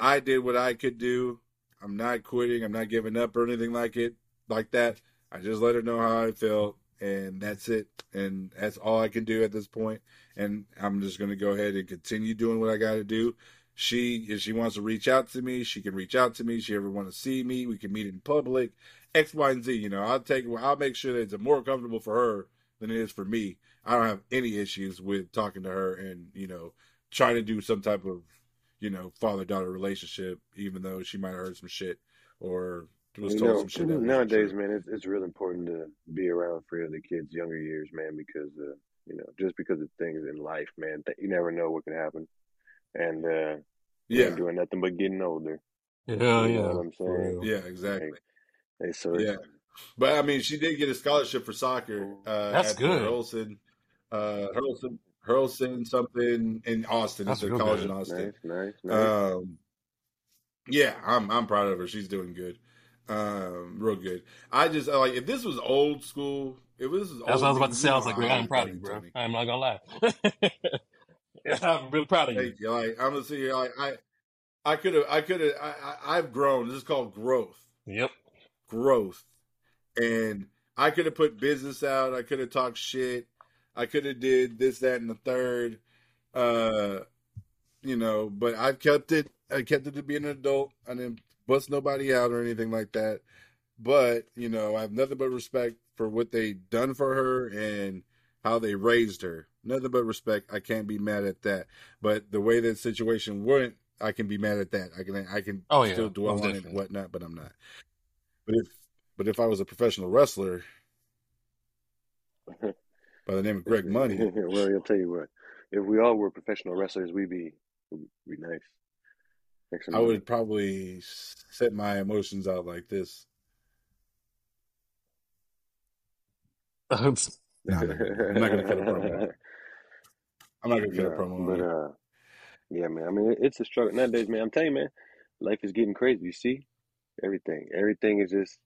I did what I could do. I'm not quitting. I'm not giving up or anything like it, like that. I just let her know how I felt, and that's it. And that's all I can do at this point. And I'm just gonna go ahead and continue doing what I got to do. She, if she wants to reach out to me, she can reach out to me. She ever want to see me, we can meet in public. X, Y, and Z. You know, I'll take. I'll make sure that it's more comfortable for her than it is for me. I don't have any issues with talking to her and you know trying to do some type of you know, father daughter relationship, even though she might have heard some shit or was You told know, some shit. that nowadays, man, it's it's real important to be around for the kids' younger years, man, because uh, you know, just because of things in life, man, th- you never know what can happen, and uh, we Yeah, doing nothing but getting older. Yeah, You know yeah. what I'm saying? yeah, Hey, exactly. hey, so Yeah, but I mean, she did get a scholarship for soccer uh, That's at the good. Hurlson, uh, Hurlson, Hurlson something in Austin. That's It's a college good. in Austin. nice, nice, nice. Um, yeah, I'm I'm proud of her. She's doing good, um, real good. I just like if this was old school. If this was That's what I was old, about to say. I was you like, know Greg, how I'm I'm proud of you, bro. I'm not gonna lie. I'm really proud of you. Thank you. Like I'm gonna see here. Like I, I could have. I could have. I, I, I've grown. This is called growth. Yep. Growth. And I could have put business out. I could have talked shit. I could have did this, that, and the third. Uh, you know, but I've kept it. I kept it to being an adult. I didn't bust nobody out or anything like that. But you know, I have nothing but respect for what they done for her and how they raised her. Nothing but respect. I can't be mad at that. But the way that situation went I can be mad at that. I can I can Oh, yeah. still dwell Most on it and whatnot, but I'm not. But if but if I was a professional wrestler by the name of Greg Money, well, I'll tell you what. If we all were professional wrestlers, we'd be we'd be nice. Make I would probably set my emotions out like this. No, I'm not gonna- I'm not gonna cut a promo. I'm not gonna cut a No, promo. but uh, yeah, man. I mean, it's a struggle nowadays, man. I'm telling you, man. Life is getting crazy. You see, everything, everything is just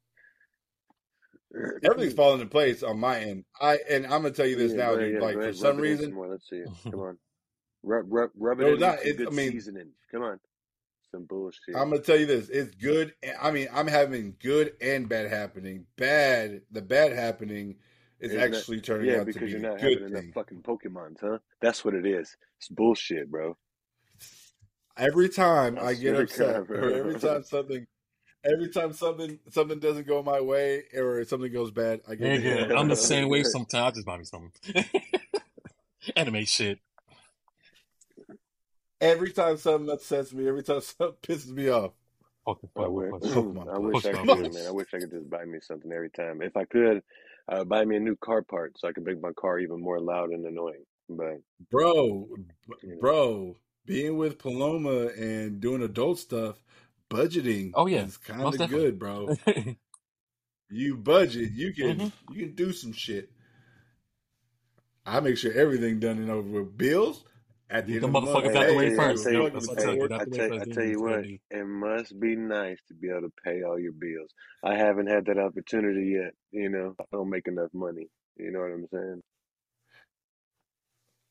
Everything's falling into place on my end. I and I'm gonna tell you this Yeah, now, dude. yeah, Like for some rub it in reason, more. Let's see it. Come on, rub, rub, rub it No, in not- it's- good I mean- seasoning. Come on, some bullshit. I'm gonna tell you this. It's good. I mean, I'm having good and bad happening. Bad, the bad happening is actually turning yeah, out to because be you're not good having enough fucking Pokemons, huh? That's what it is. It's bullshit, bro. Every time I I get upset, God, every time something, every time something something doesn't go my way, or something goes bad, I get Nigga, hit. I'm the same way sometimes. I just buy me something. Anime shit. Every time something upsets me, every time something pisses me off. Fucking I wish, Pokemon. I wish I could, man. I wish I could just buy me something every time. If I could, uh, buy me a new car part so I could make my car even more loud and annoying. But Bro, you know, bro, being with Paloma and doing adult stuff, budgeting Oh, yeah. it's kind of good, bro. You budget, you can Mhm. you can do some shit. I make sure everything done and over with bills at the Get end the of the month. motherfuckers hey, out the way I first. tell you, what I tell you. Get I out the way tell, first. I then tell you you just what, it must be nice to be able to pay all your bills. I haven't had that opportunity yet. You know, I don't make enough money. You know what I'm saying?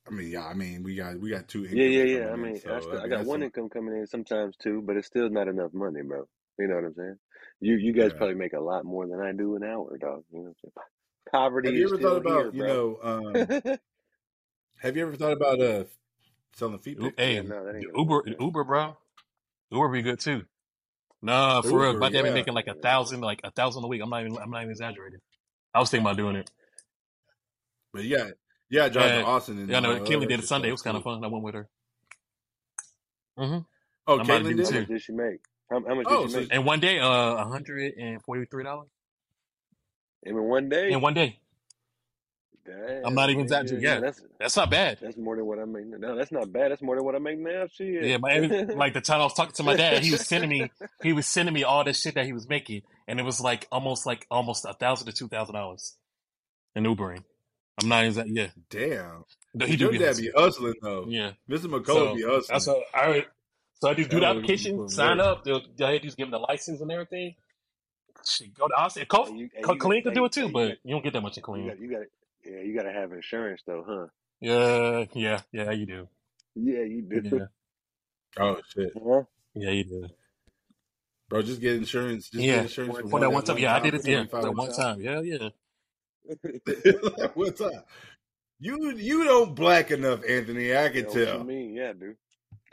I mean, yeah, I mean, we got we got two Yeah, yeah, yeah. I coming in, mean, so I, still, I I got one a, income coming in sometimes too, but it's still not enough money, bro. You know what I'm saying? You you guys yeah. probably make a lot more than I do an hour, dog. You know what I'm saying? Poverty Have you is ever thought still here, about you know? Um, have you ever thought about uh selling feet U- pics? yeah, Hey, no, that ain't Uber, work, man. Uber, bro. Uber be good too. Nah, for real. Uber, My dad be making like a thousand, like a thousand a week. I'm not even, I'm not even exaggerating. I was thinking about doing it. But yeah, yeah, drive to Austin and yeah. I know all Kaylee did it extra Sunday. It was kind of too. fun. I went with her. hmm Oh, I'm Caitlin do How did. much too. did she make? How, how much did Oh, she so make? And one day, uh, hundred and forty-three dollars In one day? in one day. I'm not even nigga. exaggerating. Yeah, Yeah, that's that's not bad. that's more than what I make. No, that's not bad. That's more than what I make now. Shit. Yeah, but every, like the time I was talking to my dad, he was sending me, he was sending me all this shit that he was making, and it was like almost like almost a thousand to two thousand dollars in Ubering. I'm not exactly. Yeah, Damn. no, he Cause do your be dad hustling. be hustling though. Yeah, Mr. McCullough so be that's hustling. what I. So I just do That the nigga be application, putting sign work. up. They'll, they'll just give them the license and everything. Shit, go to Austin. Co- Hey, you, hey, Co- you got, Clean could do hey, it too, hey, you but got, you don't get that much in you Clean. got, you got, yeah, you got to have insurance though, huh? Yeah, yeah, yeah, you do. Yeah, you do. Yeah, Oh shit, Huh? yeah, you do. bro, just get insurance. Just get Yeah, insurance for for one that time, one that time. one Yeah, I time did for it. Yeah, twenty five that one one bucks. time. time. Yeah, yeah. One up? You you don't black enough, Anthony. I can what you tell. Me, Yeah, dude.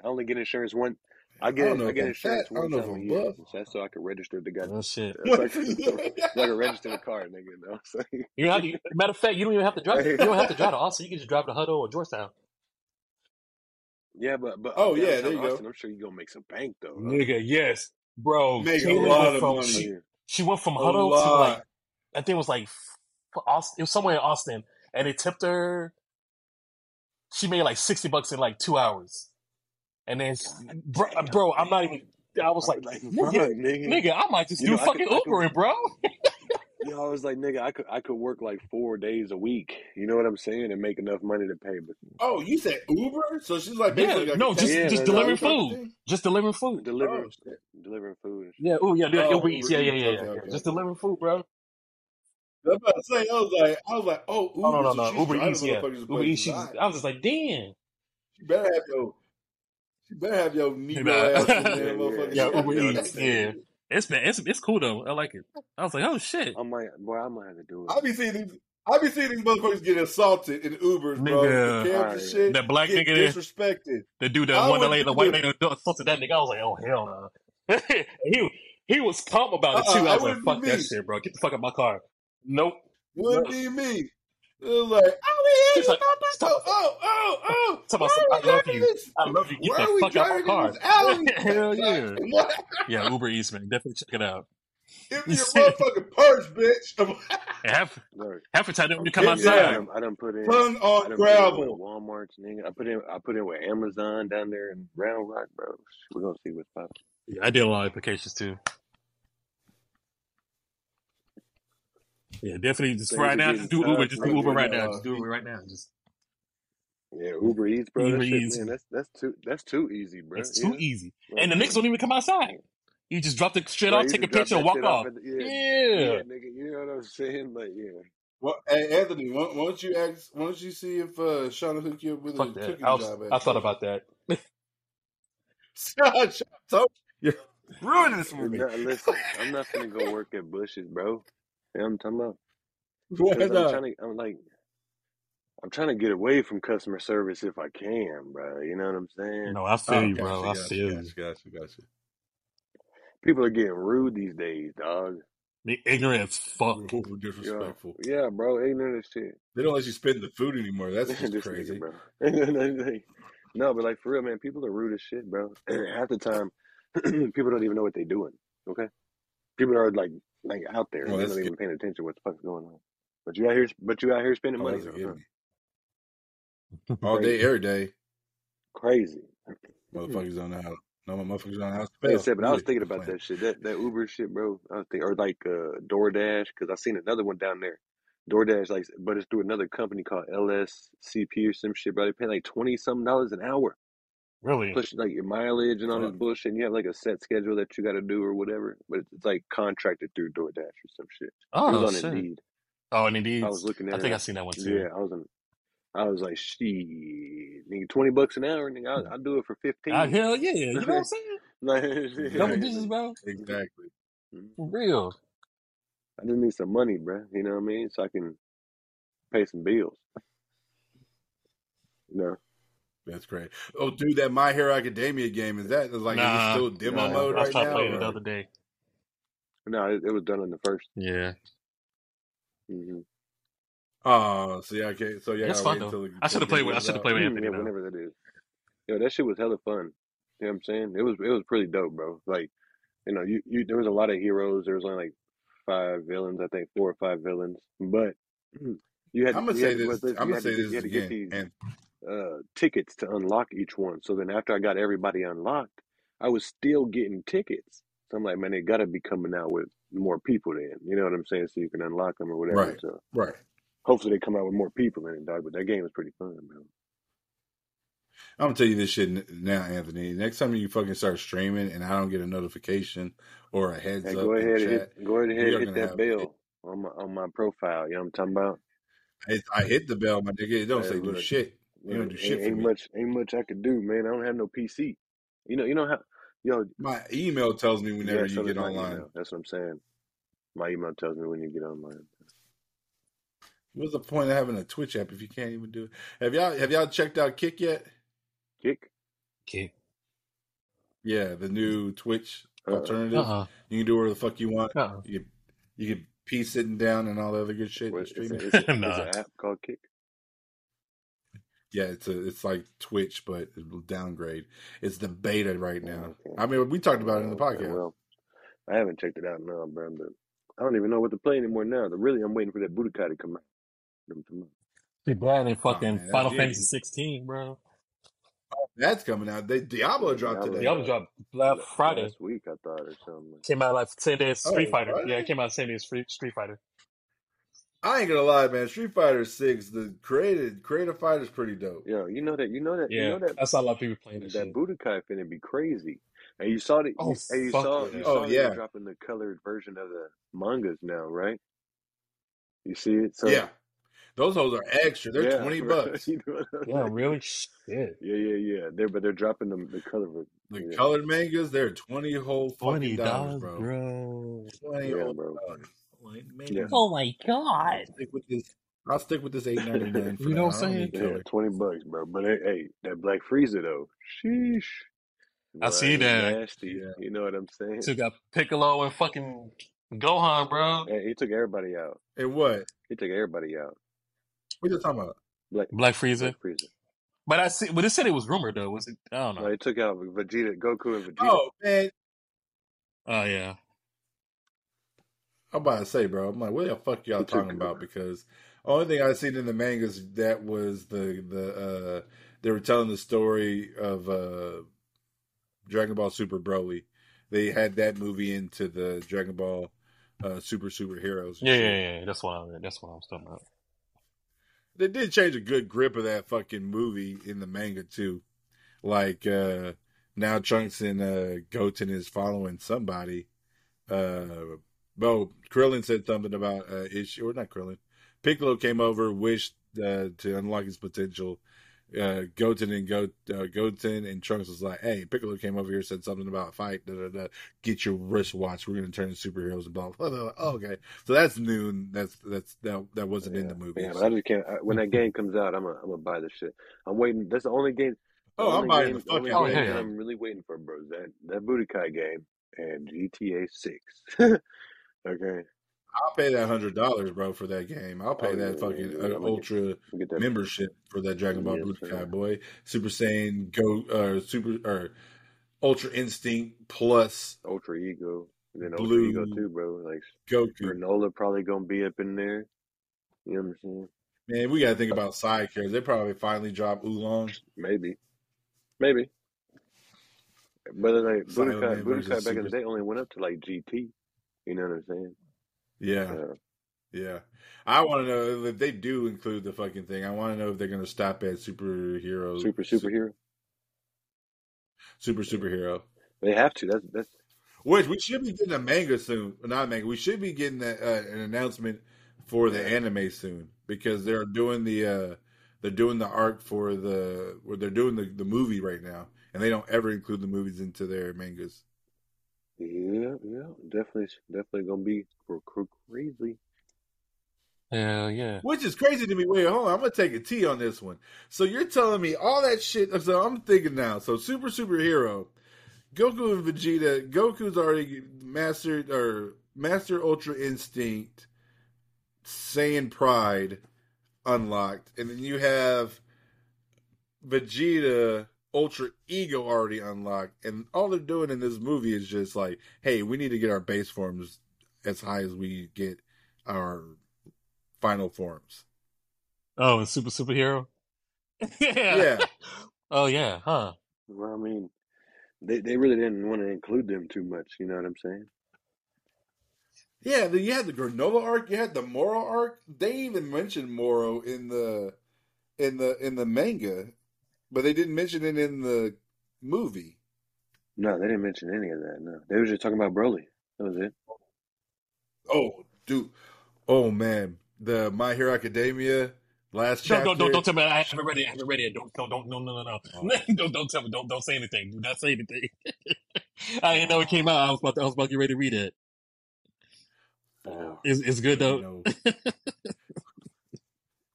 I only get insurance one. I I get don't know I get I'm fat. insurance I one don't time a I'm year. buff. So that's so I can register the gun. Oh shit. So I can, so I can register the car, nigga. You know what I'm You have to, matter of fact, you don't even have to drive. You don't have to drive to Austin. You can just drive to Hutto or Georgetown. yeah, but but Oh yeah, there downtown you go. I'm sure you're gonna make some bank though, huh? Nigga, yes, bro. Make a lot of from money. she she went from A Hutto to like lot. I think it was like f- Austin. It was somewhere in Austin, and they tipped her. She made like sixty bucks in like two hours, and then bro, bro I'm not even. I was like, like, fuck, nigga, nigga. nigga, I might just You do know, I could fucking could Ubering, bro. you know, I was like, nigga, I could I could work like four days a week. You know what I'm saying, and make enough money to pay. But Oh, you said Uber? So she's like Yeah, basically like no, just yeah, just no, no, delivering driver type of food, just delivering food. delivering Oh delivering food and shit. Yeah, oh yeah, yeah, Uber Eats. Uber Yeah, yeah, yeah, Okay, yeah, yeah. okay, Just delivering food, bro. I was about to say, I was like, I was like, oh, Oh no, Uber. no, no. Uber Eats, yeah. Uber Eats. places. She All just, right. I was just like, damn. She better have your, she better have your Hey, Negro ass in there, yeah, motherfucker. yeah, Uber Eats. Yeah, there. it's been it's it's cool though. I like it. I was like, oh shit, I might, boy, I might have to do it. I be seeing these. I be seeing these motherfuckers get assaulted in Ubers, bro. Nigga. cabs All and right, shit That black nigga there, disrespected. the dude that one the lady, the white lady assaulted that nigga. I was like, oh hell no. he he was calm about it too. uh I it was like, fuck that shit, bro. Get the fuck out my car. Nope. Wouldn't No. be me. It was like, oh, we It's had like, my stop. Oh, oh, oh. oh. Talk about some, I love you. this? I love you. Get Why the are we fuck out my car. in this alley? Hell yeah. what? Yeah, Uber Eats, man. Definitely check it out. Give me your motherfucking purse, bitch. Half, half the time when I'm you come telling you, I Yeah. outside, done, I done put in, Tongue I on done put in with gravel. Walmart's, nigga. I put in, I put in with Amazon down there in Round Rock, bro. We're gonna see what's popping. yeah, I did a lot of applications too. Yeah, definitely. Just Things right now, just do Uber. Just do man. Uber right now. uh, Just do Uber right now. Just Yeah, Uber Eats, bro. Uber that shit, Eats. man. That's that's too that's too easy, bro. It's You too easy. like, And the niggas don't even come outside. You just drop the shit Bro, off, take a picture, and walk off off. the, yeah, Yeah. yeah, nigga. You know what I'm saying? Like, yeah. Well, hey, Anthony, why, why don't you ask? Why don't you see if uh, Shauna hook you up with a that. cooking I, was, job? I thought about that. about. so you're ruining this for me. Nah, listen, I'm not gonna go work at Bush's, bro. You know what I'm talking about? Why Because I'm not? trying to, I'm like, I'm trying to get away from customer service if I can, bro. You know what I'm saying? No, I feel Oh, you, gotcha, bro. I gotcha, feel you. gotcha, gotcha, gotcha. People are getting rude these days, dog. They ignorant as fuck. Ooh, Yo, disrespectful. yeah, bro, ignorant as shit. They don't let you spend the food anymore. That's just this crazy. nigga, bro. no, but like for real, man, people are rude as shit, bro. And half the time, people don't even know what they're doing. Okay, people are like like out there, Well, they're not even paying attention to what the fuck's going on. But you out here, but you out here spending Oh, money, though? All day, every day. crazy. Motherfuckers don't know how. No, motherfuckers don't know how to Like I spell. said, but I was thinking about that shit, that that Uber shit, bro. I was thinking, or like uh, DoorDash, because I seen another one down there. DoorDash, like, but it's through another company called LSCP or some shit, bro. They pay like twenty something dollars an hour, Really? plus like your mileage and all this Fuck. bullshit. And you have like a set schedule that you got to do or whatever, but it's, it's like contracted through DoorDash or some shit. It Oh, was on shit. Indeed. Oh, and indeed. I was looking at I think I I, seen that one too. yeah, I was on. I was like, shit, nigga, twenty bucks an hour, nigga. I'll, I'll do it for Ah, fifteen. hell yeah. You know what I'm saying? like, Double Yeah, digits, bro. exactly. For real. I just need some money, bro. You know what I mean? So I can pay some bills. You know? That's great. Oh, dude, that My Hero Academia game is that is like is it still demo nah. mode I was right trying to now? play it the other day. No, it, it was done in the first. Yeah. Mm-hmm. Oh, so yeah, okay, so yeah, It's fun though. until the, I should have played the with I should have played with yeah, Anthony though. whenever that is. Yo, that shit was hella fun. You know what I'm saying? It was it was pretty dope, bro. Like, you know, you, you there was a lot of heroes. There was only like five villains, I think, four or five villains. But you had I'm gonna say this. I'm gonna say this you had to get again, these and uh, tickets to unlock each one. So then after I got everybody unlocked, I was still getting tickets. So I'm like, man, they got to be coming out with more people then. You know what I'm saying? So you can unlock them or whatever. right, So right. hopefully they come out with more people in it, dog. But that game was pretty fun, bro. I'm gonna tell you this shit now, Anthony. Next time you fucking start streaming and I don't get a notification or a heads Hey, up go ahead and chat, hit, go ahead and hit, hit that bell on my on my profile. You know what I'm talking about? I, I hit the bell, my nigga. It don't Hey, say do shit. You don't do shit ain't, for ain't me. much, ain't much I could do, man. I don't have no PC. You know, you know how, yo, My email tells me whenever yeah. you So get online. email. That's what I'm saying. My email tells me when you get online. What's the point of having a Twitch app if you can't even do it? Have y'all have y'all checked out Kick yet? Kick. Kick. Yeah, the new Twitch Uh, alternative. Uh-uh. You can do whatever the fuck you want. Uh-uh. You can, you can pee sitting down and all the other good shit what, and it's, it. it's, a, it's nah. an app called Kick. Yeah, it's a it's like Twitch, but it's a downgrade. It's the beta right Oh, now. I mean, we talked about it in the Oh, podcast. Well, I haven't checked it out now, bro. But I don't even know what to play anymore now. The really, I'm waiting for that Budokai to come out. You know what I'm talking about? Too bad in Oh fucking man, Final Fantasy yeah, 16, bro. Oh, that's coming out. They Diablo dropped Diablo today. Diablo dropped dropped last la- Friday. last week, I thought, or something. Came out like same day as Street Oh, Fighter. Yeah, it came out the same day as Street Street Fighter. I ain't gonna lie, man. Street Fighter Six, the created creative fighter's pretty dope. Yo, you know that, you know that, Yeah, you Yeah, know that I saw a lot of people playing that that shit. Budokai finna be crazy. And you saw that, Oh you, and you saw, yeah. you Oh saw that yeah, dropping the colored version of the mangas now, right? You see it? So yeah. Those hoes are extra. They're yeah, twenty bucks. You know I'm Yeah, saying? really? Shit. Yeah, yeah, yeah. They're but they're dropping them the color. ver- The Yeah, colored mangas, they're twenty whole Twenty fucking dollars, dollars, bro. bro. Twenty yeah, whole bro. dollars. Like, Yeah, Oh my god! I'll god. stick with this. I'll stick with this eight ninety nine You know what I I'm saying? yeah, twenty bucks, bro. But hey, hey, that Black Frieza though, sheesh, I boy, see that. nasty. Yeah. You know what I'm saying? Took out Piccolo and fucking Gohan, bro. Hey, he took everybody out. And what? He took everybody out. What you talking about? Black Black Frieza. Black Frieza. But I see. But it said it was rumored though. Was it? I don't No, know. they took out Vegeta, Goku, and Vegeta. Oh man, Oh yeah. I'm about to say, bro. I'm like, what the fuck y'all talking about? Because only thing I seen in the mangas that was the the uh they were telling the story of uh Dragon Ball Super Broly. They had that movie into the Dragon Ball uh Super Superheroes. Yeah, shit. yeah, yeah. That's what I. That's what I was talking about. They did change a good grip of that fucking movie in the manga too. Like uh now Trunks and uh Goten is following somebody. Uh well, Krillin said something about uh issue or not Krillin. Piccolo came over, wished uh, to unlock his potential. Uh Goten and Go uh, Goten and Trunks was like, Hey, Piccolo came over here, said something about fight, da da da get your wristwatch, we're gonna turn into superheroes and blah blah blah. Oh, okay. So that's noon. that's that's that that wasn't in the movie. Yeah, but I just can't. I, when that game comes out, I'm gonna I'm gonna buy this shit. I'm waiting. That's the only game. the Oh, I'm buying game, the fucking game yeah, yeah. I'm really waiting for, bro. That that Budokai game and GTA Six. okay, I'll pay that hundred dollars, bro, for that game. I'll pay Oh, that yeah, fucking yeah, uh, yeah. Get- ultra that. membership for that Dragon Ball Yes, Budokai boy. Super Saiyan Go uh Super or Ultra Instinct plus Ultra Ego, and then Blue- Ultra Ego too, bro. Like Goku. Granola probably gonna be up in there. You know what I'm saying? Man, we gotta think about side characters. They probably finally drop Oolong. Maybe, maybe. But like Budokai, Budokai back in the day only went up to like GT. You know what I'm saying? Yeah, yeah. I want to know if they do include the fucking thing. I want to know if they're gonna stop at superhero, super superhero. super superhero. They have to. That's that's Which we should be getting a manga soon. Not a manga. We should be getting a, uh, an announcement for the anime soon because they're doing the uh, they're doing the arc for the where they're doing the, the movie right now, and they don't ever include the movies into their mangas. Yeah, yeah. Definitely, definitely gonna be cr- cr- crazy. Hell yeah. Which is crazy to me. Wait, hold on. I'm gonna take a T on this one. So you're telling me all that shit. So I'm thinking now. So super superhero, Goku and Vegeta. Goku's already mastered or master Ultra Instinct, Saiyan Pride unlocked, and then you have Vegeta Ultra Ego already unlocked, and all they're doing in this movie is just like, hey, we need to get our base forms as high as we get our final forms. Oh, and super superhero. yeah. Yeah. Oh yeah. Huh. Well, I mean, they they really didn't want to include them too much. You know what I'm saying? Yeah, then you had the granola arc, you had the Moro arc. They even mentioned Moro in the in the in the manga, but they didn't mention it in the movie. No, they didn't mention any of that. No, they were just talking about Broly. That was it. Oh, dude. Oh man, the My Hero Academia last Don't, chapter. don't, don't, don't tell me. I haven't read it. I haven't read it. Don't, don't, don't, no, no, no, no. Oh. don't, don't tell me. Don't, don't say anything. Do not say anything. I didn't know it came out. I was about, to, I was about to get ready to read it. Oh, It's, it's good though.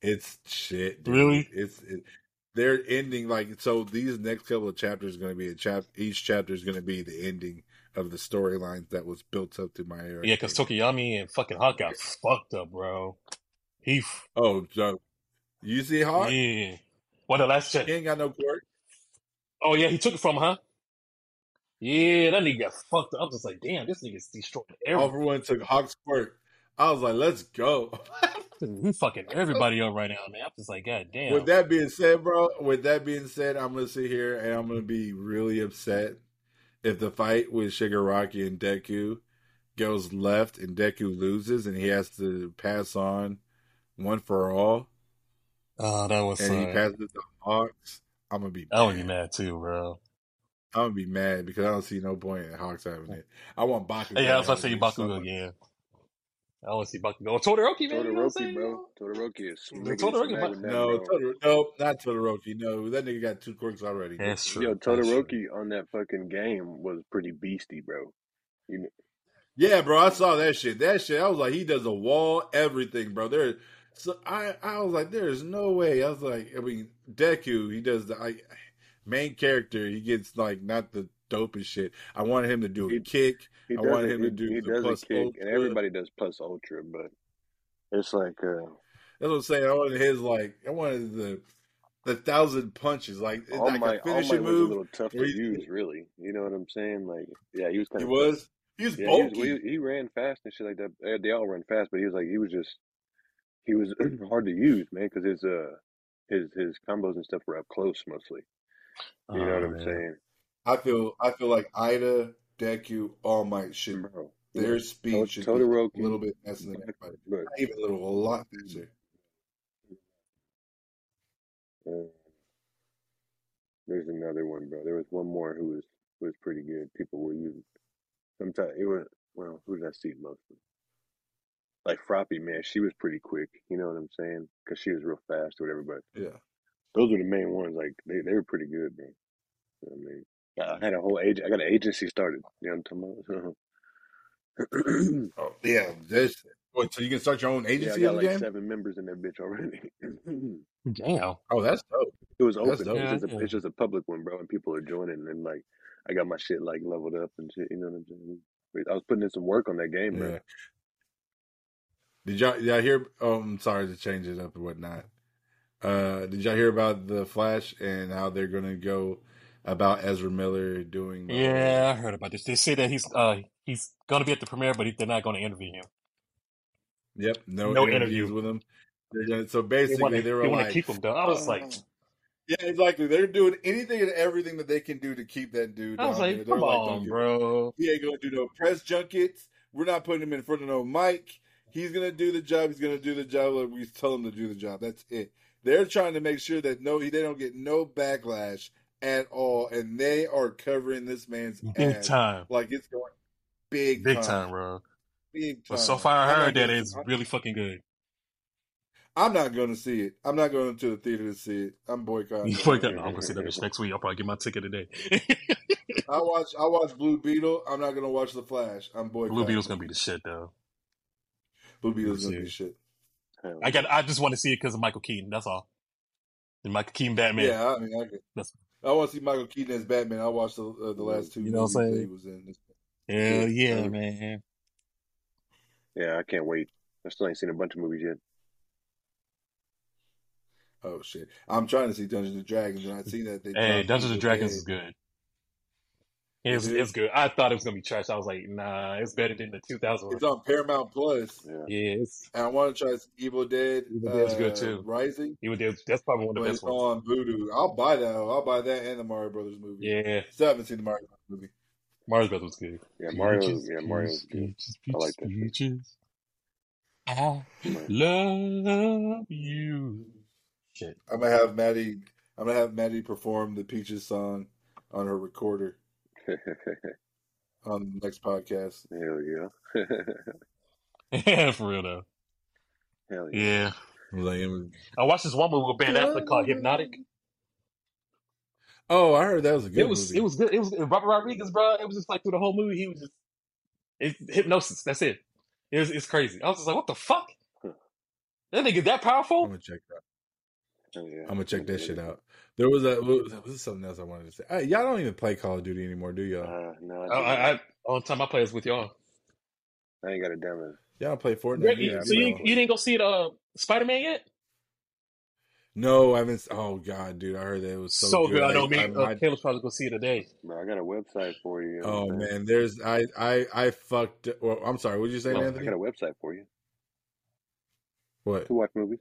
it's shit. Dude. Really? It's it, they're ending like so. These next couple of chapters are going to be a chap. Each chapter is going to be the ending of the storylines that was built up to My Hero. Yeah, because. Tokoyami and fucking Hawk got fucked up, bro. He, f- Oh, so you see Hawk? yeah. What the last check? He ain't got no quirk. Oh yeah, he took it from, her, huh? Yeah, that nigga got fucked up. I was just like, damn, this nigga's destroyed All everything. for one took Hawk's quirk. I was like, let's go. He fucking everybody up right now, man. I'm just like, god damn. With that being said, bro, with that being said, I'm gonna sit here and I'm gonna be really upset if the fight with Shigaraki and Deku goes left and Deku loses and he has to pass on one for all oh, that was. and he passes it to Hawks. I'm gonna be I would be mad. too, bro. I'm gonna be mad because I don't see no point in Hawks having it. I want Bakugo. Yeah, I was about to say so again. I want to see Bakugo. Oh, Todoroki, man. You know what I'm Todoroki, saying? bro. Todoroki is Yeah, slick Todoroki, smack but- No. Todor- no, not Todoroki. No, that nigga got two quirks already. That's true. Yo, That's true. Todoroki on that fucking game was pretty beastie, bro. You know, Yeah, bro, I saw that shit. That shit, I was like, he does a wall, everything, bro. There, so I, I was like, there is no way. I was like, I mean, Deku, he does the I, main character. He gets like not the dopest shit. I wanted him to do a He- kick. He I it- him to do he the does plus a kick, ultra. and everybody does plus ultra, but it's like uh, That's what I'm saying. I wanted his like. I wanted the the thousand punches, like All like Might, a finishing was a move. little tough to use, really. You know what I'm saying? Like, yeah, he was kind He of was. He was Yeah, he, was, he, he ran fast and shit like that. They, all run fast, but he was like, he was just, he was hard to use, man, because his uh, his his combos and stuff were up close mostly. You know what Oh, I'm saying, I feel. I feel like Iida, Deku, All Might should. bro? Their Yeah. speed should be a little bit faster than everybody. Not even a little, a lot faster. uh, there's another one, bro. There was one more who was who was pretty good. People were using. Sometimes it was well, who did I see mostly? Like Froppy, man, she was pretty quick. You know what I'm saying? Because she was real fast or whatever. But Yeah. those were the main ones. Like they, they were pretty good, man. You know what I mean, I had a whole age. I got an agency started. You know what I'm talking about? Oh, yeah. This. What, so you can start your own agency? yeah, I agency got in like game? seven members in that bitch already. Damn. Oh, that's dope. it was open. dope. It's Yeah, just, a, yeah. it's just a public one, bro, and people are joining. And like, I got my shit like leveled up and shit. You know what I'm saying? I was putting in some work on that game, bro. Did y'all, did y'all hear? Oh, I'm sorry to change it up and whatnot. Uh, did y'all hear about the Flash and how they're gonna go about Ezra Miller doing? The, Yeah, I heard about this. They say that he's uh he's gonna be at the premiere, but they're not gonna interview him. Yep. No, No interviews interview. with him. Gonna, so They basically, want to they they were want to like, keep him though. I was like, "Uh, yeah, exactly. They're doing anything and everything that they can do to keep that dude I was there. like, come like, on, bro. He ain't gonna do no press junkets. We're not putting him in front of no mic. He's gonna do the job. He's gonna do the job like we tell him to do the job. That's it. They're trying to make sure that no, they don't get no backlash at all, and they are covering this man's Big ass time, like it's going big, big time, time, bro. big time. But so far, I heard that it's really fucking good. I'm not going to see it. I'm not going to the theater to see it. I'm boycotting. You it. fuck. I'm gonna see that bitch next week. I'll probably get my ticket today. I watch. I watch Blue Beetle. I'm not going to watch The Flash. I'm boycotting. Blue Beetle's gonna be the shit though. Blue Beetle's going to be shit. I got. I just want to see it because of Michael Keaton. That's all. And Michael Keaton Batman. Yeah, I mean, I, could, That's- I want to see Michael Keaton as Batman. I watched the uh, the last two You know what I'm movies that saying? he was in. Hell yeah, Yeah. man. Yeah, I can't wait. I still ain't seen a bunch of movies yet. Oh shit! I'm trying to see Dungeons and Dragons, and I see that they. Hey, Dungeons and Dragons is good. It's, It is? it's good. I thought it was gonna be trash. I was like, nah, it's better than the 2000 It's on Paramount Plus, Yeah. Yeah, it's and I want to try Evil Dead. Evil Dead's good, uh, too. Rising, it was, that's probably one of but the it's best ones. on Vudu. I'll buy that. I'll buy that and the Mario Brothers movie. Yeah, Still haven't seen the Mario Brothers movie. Mario's Brothers was good. Yeah, Mario. Peaches, Yeah, Mario's good. peaches, I like peaches, that peaches. I love you. Shit. I'm gonna have Maddie. I'm gonna have Maddie perform the Peaches song on her recorder on the next podcast. Hell yeah. Yeah, for real though. Hell yeah. Yeah. Like, um, I watched this one movie with Ben Affleck called Hypnotic. oh, I heard that was a good It was movie. it was good. It was Robert Rodriguez, bro. It was just like through the whole movie, he was just it's hypnosis. That's it. It was it's crazy. I was just like, what the fuck? Huh. That nigga that powerful? I'm powerful? gonna check that. Hell yeah. I'm gonna check that shit out. There was a was, was something else I wanted to say. Hey, y'all don't even play Call of Duty anymore, do y'all? Uh, no, I, I, I, I all the time I play is with y'all. I ain't got a downloaded. Y'all don't play Fortnite? Greg, either, you- I so you, y'all? play. you didn't go see the uh Spider Man yet? No, I haven't. Oh god, dude, I heard that it was so, So, good. I know me. I, uh, I- Caleb's probably gonna see it today. Bro, I got a website for you. you oh what man, there's I I I fucked. Well, I'm sorry. What did you say, Oh, I got a website for you What? to watch movies.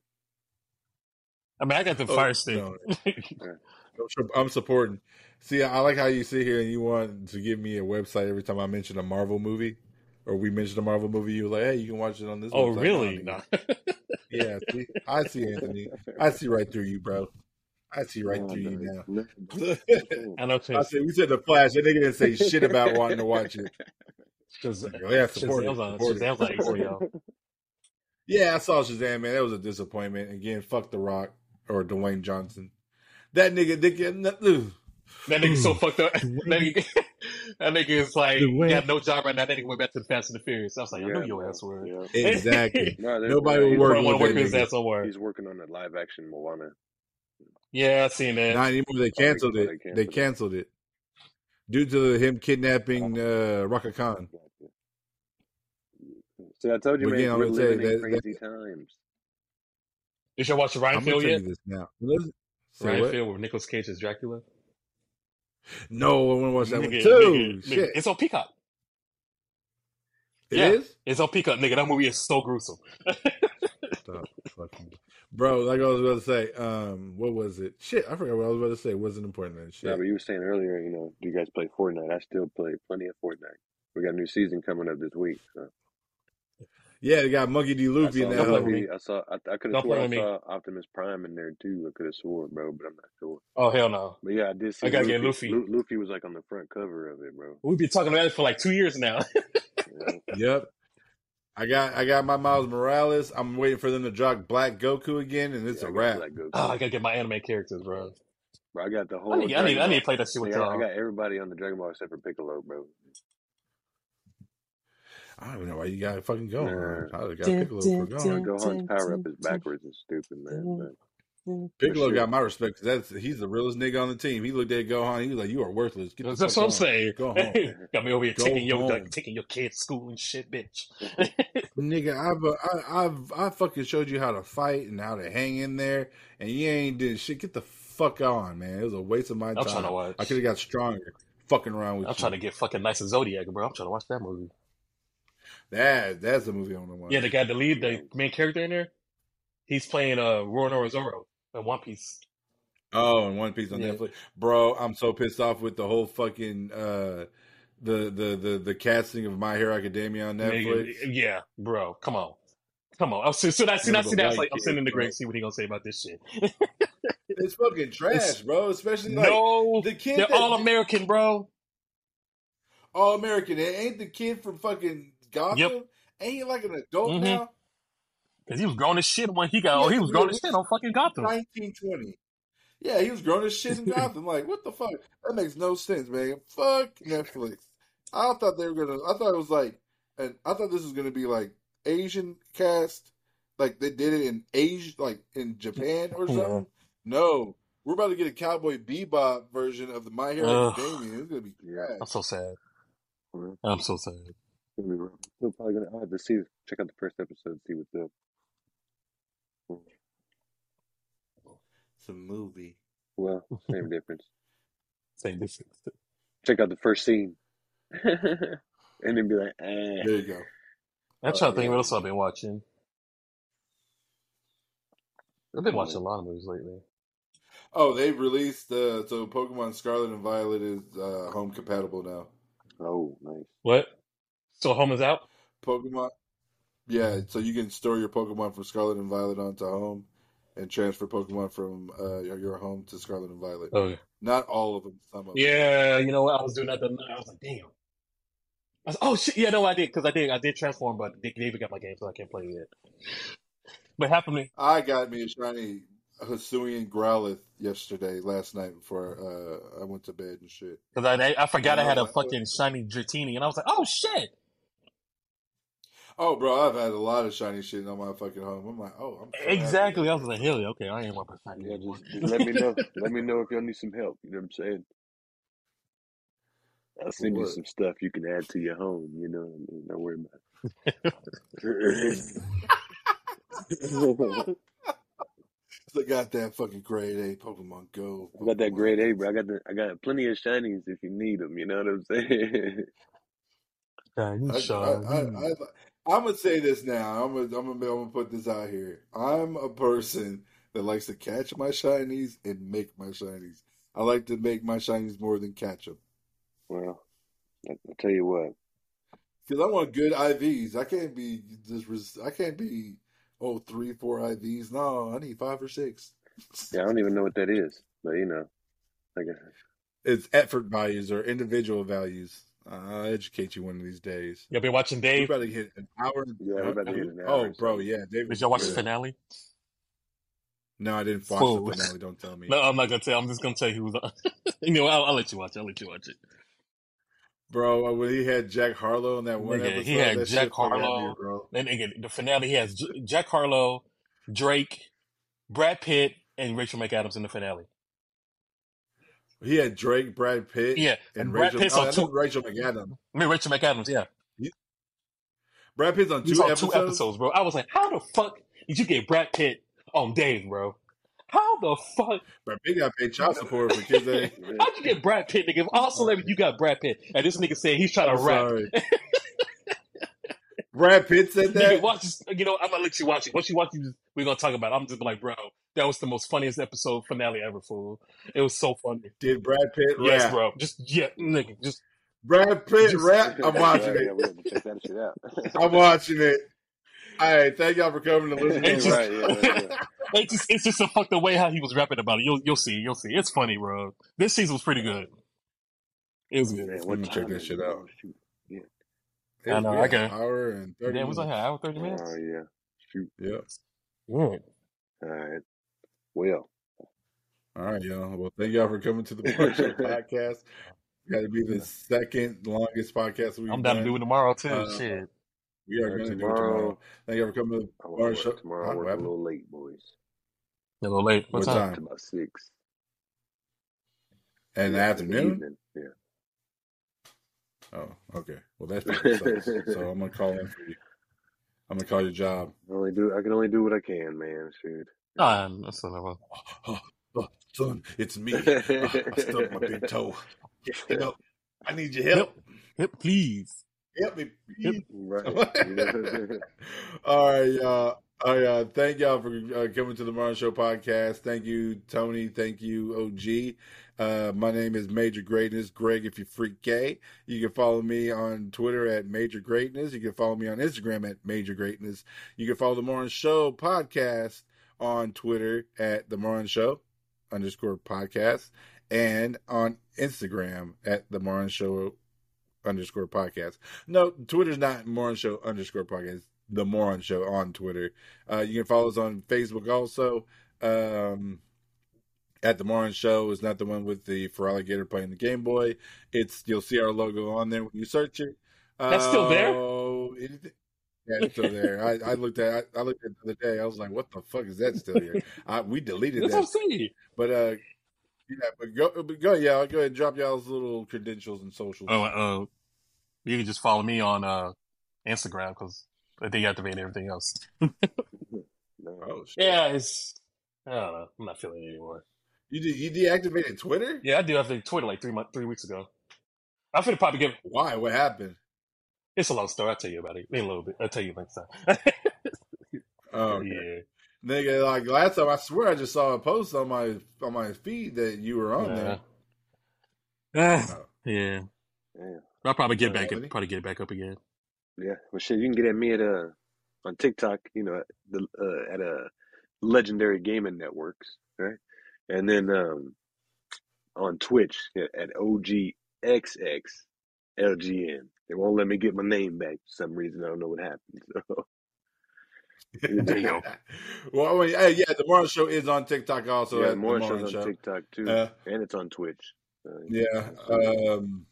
I mean, I got the Oh, Fire Stick. no. I'm, supporting. See, I like how you sit here and you want to give me a website every time I mention a Marvel movie, or we mention a Marvel movie. You're like, hey, you can watch it on this. oh, website. really? No, Yeah, see, I see Anthony. I see right through you, bro. I see right No, through you no, now. I know I said we said the Flash. That nigga didn't say shit about wanting to watch it. because Yeah, support it. Shazam's on Support it. Shazam's on HBO. Yeah, I saw Shazam, man. That was a disappointment. Again, fuck The Rock or Dwayne Johnson. That nigga, nigga, ugh. That nigga's so fucked up. That nigga, that nigga is like The way- got no job right now. That nigga went back to the Fast and the Furious. I was like, I know your ass word. Yeah. exactly. No, Nobody no, will work I with work that his ass somewhere. he's working on the live action Moana. Yeah, I seen that. Not anymore. They canceled Oh, it. they They canceled it. it due to him kidnapping uh, Raka Khan. See, I told you, But man, again, I'm we're gonna tell you living in that- that- crazy times. Did you watch Ryan I'm gonna Field tell yet? you this now. What is it? Say Ryan what? Field with Nicolas Cage as Dracula. No, I want to watch that one too. nigga, nigga. Shit, It's on Peacock. it yeah. is. It's on Peacock, nigga. That movie is so gruesome. Stop fucking, bro. Like I was about to say, um, what was it? Shit, I forgot what I was about to say. It wasn't important. Then. Yeah, but you were saying earlier, you know, do you guys play Fortnite? I still play plenty of Fortnite. We got a new season coming up this week. So. Yeah, they got Monkey D. Luffy in that Don't play me. I saw. I, I could have Don't swore I saw Optimus Prime in there too. I could have swore, bro, but I'm not sure. Oh hell no. But yeah, I did see I gotta Luffy. get Luffy. Lu- Luffy was like on the front cover of it, bro. We've been talking about it for like two years now. Yeah. Yep. I got I got my Miles Morales. I'm waiting for them to drop Black Goku again, and it's Yeah, a I got wrap. Black oh, I gotta get my anime characters, bro. Bro, I got the I whole. need, I need, I need to play that shit with I y'all. got everybody on the Dragon Ball except for Piccolo, bro. I don't even know why you gotta fucking going. Man, I got Piccolo for going. Gohan's power up is backwards and stupid, man. But, Piccolo shit, got my respect because that's he's the realest nigga on the team. He looked at Gohan. He was like, "You are worthless. Get the That's what I'm on. saying. Go home, got me over here go taking your home, like, taking your kids to school and shit, bitch. nigga." I've uh, I, I've I fucking showed you how to fight and how to hang in there, and you ain't did shit. Get the fuck on, man. It was a waste of my I'm trying to time. watch. I could have got stronger. Fucking around with I'm you. trying to get fucking nice and Zodiac, bro. I'm trying to watch that movie. That that's the movie I want to watch. Yeah, the guy, the lead, the main character in there, he's playing uh Roronoa Zoro in One Piece. Oh, and One Piece on Yeah. Netflix, bro. I'm so pissed off with the whole fucking uh, the the the the casting of My Hero Academia on Netflix. Yeah, bro. Come on. Come on. Oh, so, so that, see, that, see, white like, I'm in the kids, see what he gonna say about this shit. It's fucking trash, It's- bro. Especially like no, the kid they're that all American, bro. all American. It ain't the kid from fucking Gotham. Yep. Ain't he like an adult Mhm. now? Because he was grown as shit when he got, oh, he was yeah, grown as shit on fucking Gotham. 1920. Yeah, he was grown as shit in Gotham. Like, what the fuck? That makes no sense, man. Fuck Netflix. I thought they were gonna. I thought it was like, and I thought this was gonna be like Asian cast, like they did it in Asia, like in Japan or Yeah. something. No, we're about to get a Cowboy Bebop version of the My Hero. Academia. It's gonna be Yeah. trash. I'm so sad. I'm so sad. It's gonna be rough. Still probably gonna. I'll have to see. Check out the first episode. See what's up. It's a movie. Well, same difference. Same difference. Check out the first scene, and then be like, eh. There you go. I'm Oh, trying to think yeah. what else I've been watching. I've been watching a lot of movies lately. Oh, they released uh, so Pokemon Scarlet and Violet is uh, home compatible now. Oh, nice. What? So home is out? Pokemon. Yeah, so you can store your Pokemon from Scarlet and Violet onto home, and transfer Pokemon from uh, your home to Scarlet and Violet. Oh, yeah. Not all of them. Some of them. Yeah, you know what? I was doing that the. I was like, damn. I was, oh shit! Yeah, no, I did because I did. I did transform, but Dick David got my game, so I can't play it yet. But happened I got me a shiny Hisuian Growlithe yesterday, last night before uh, I went to bed and shit. because I I forgot And I I had a fucking shiny Dratini, and I was like, oh shit! Oh, bro, I've had a lot of shiny shit on my fucking home. I'm like, oh, I'm so happy Exactly. I was like, hell yeah, okay, I ain't want to shiny Yeah, just, just let me know. let me know if y'all need some help. You know what I'm saying? I'll For send you some stuff you can add to your home. You know, what I mean? don't worry about it. I got that fucking grade A Pokemon Go. I got that Pokemon grade A, bro. I got the, I got plenty of shinies if you need them. You know what I'm saying? Shiny, I, I, I, shiny. I, I'm gonna say this now. I'm gonna, I'm gonna, I'm gonna put this out here. I'm a person that likes to catch my shinies and make my shinies. I like to make my shinies more than catch them well, I, I tell you what. because I want good IVs. I can't be just, res- I can't be oh three, four IVs. No, I need five or six. Yeah, I don't even know what that is, but you know, I guess. It's effort values or individual values. I'll educate you one of these days. Y'all been watching We're Dave? about to hit an hour. Yeah, we're about to hit an hour Oh, or bro, yeah, David. Did y'all watch the finale? No, I didn't watch Fool. the finale. Don't tell me. No, I'm not gonna tell. I'm just gonna tell you who was on. you know, I'll, I'll let you watch it. I'll let you watch it. Bro, when he had Jack Harlow in that one Nigga, episode, he had that Jack shit fucking had me, Harlow. bro. Then again, the finale he has J- Jack Harlow, Drake, Brad Pitt, and Rachel McAdams in the finale. He had Drake, Brad Pitt, Yeah, and Rachel. Pitt's Oh, on two. Rachel McAdams. I mean, Rachel McAdams. Yeah, Brad Pitt's on two on episodes. two episodes, bro. I was like, how the fuck did you get Brad Pitt on Dave, bro. How the fuck? Brad Pitt got paid child support for kids. How'd you get Brad Pitt, nigga? If all celebrity, you got Brad Pitt, and this nigga said he's trying I'm to rap. sorry. Brad Pitt said Nigga, that. watch. You know, I'm gonna let you watch it. Once you watch it, we're gonna talk about it. I'm just like, bro, that was the most funniest episode finale ever, fool. It was so funny. Did Brad Pitt Yes, rap? bro. Just yeah, nigga. Just Brad Pitt Just- rap. I'm watching yeah, it. Yeah, we have to check that shit out. I'm watching it. All right, thank y'all for coming to listen. It's to just- right, yeah, yeah, yeah. it's just it's just a fucked the way how he was rapping about it. You'll you'll see. You'll see. It's funny, bro. This season was pretty good. It was good. Man, Let what me check that shit it? out. Shoot. I know, Yeah, I got- hour and thirty. Damn, was like minutes. an hour, thirty minutes. Oh, yeah. Shoot. Yeah. Yeah. All right. Well, All right, y'all. Well, thank y'all for coming to the podcast. Got to be the second longest podcast we've I'm down done. to do it tomorrow too. Uh, Shit. We are Uh, going to do it tomorrow- tomorrow. Thank y'all for coming to the I Mark Show. tomorrow. Huh? I What work a happened? little late, boys. A little late. What, What time? time? About six. In the Yeah, afternoon? Evening. Yeah. Oh, okay. Well, that's so I'm gonna call in for you. I'm gonna call your job. I only do. I can only do what I can, man. Shoot. That's another. Oh, oh, son, it's me. Oh, I stubbed my big toe. Get help. I need your help. Yep, please. Help me, please. Right. All right, y'all. All right, uh, thank y'all for uh, coming to the Martin Show podcast. Thank you, Tony. Thank you, OG. Uh, my name is Major Greatness, Greg. If you freak gay, you can follow me on Twitter at Major Greatness. You can follow me on Instagram at Major Greatness. You can follow the Martin Show podcast on Twitter at the Martin Show underscore podcast and on Instagram at the Martin Show underscore podcast. No, Twitter's not Moron Show underscore podcast. The Moron Show on Twitter. Uh, you can follow us on Facebook also. Um, at the Moron Show is not the one with the for alligator playing the Game Boy. It's you'll see our logo on there when you search it. That's still there? Oh, it- yeah, it's still there. I, I looked at I, I looked at it the other day. I was like, "What the fuck is that still here?" I, we deleted That's what I'm that, saying. but uh, yeah, but go, but go, yeah, I'll go ahead and drop y'all's little credentials and socials. Oh, uh, you can just follow me on uh Instagram because I deactivated everything else. Oh, shit. Yeah, it's. I don't know. I'm not feeling it anymore. You de- you deactivated Twitter? Yeah, I do have the Twitter like three months, three weeks ago. I'm finna probably give. Why? What happened? It's a long story. I'll tell you about it in a little bit. I'll tell you next time. Oh, okay. yeah. nigga, like last time, I swear I just saw a post on my on my feed that you were on there. Ah, Oh. yeah. Yeah. I'll probably get Uh, back Anthony? up. Probably get it back up again. Yeah. Well, shit, you can get at me at uh on TikTok. You know, at the uh, at a legendary gaming networks, right? And then um on Twitch at, at OGXX LGN. They won't let me get my name back for some reason. I don't know what happened. So. There you go. well, I mean, hey, yeah, the Morning Show is on TikTok also. yeah, the more Morning shows on TikTok too, Uh, and it's on Twitch. Uh, yeah, um,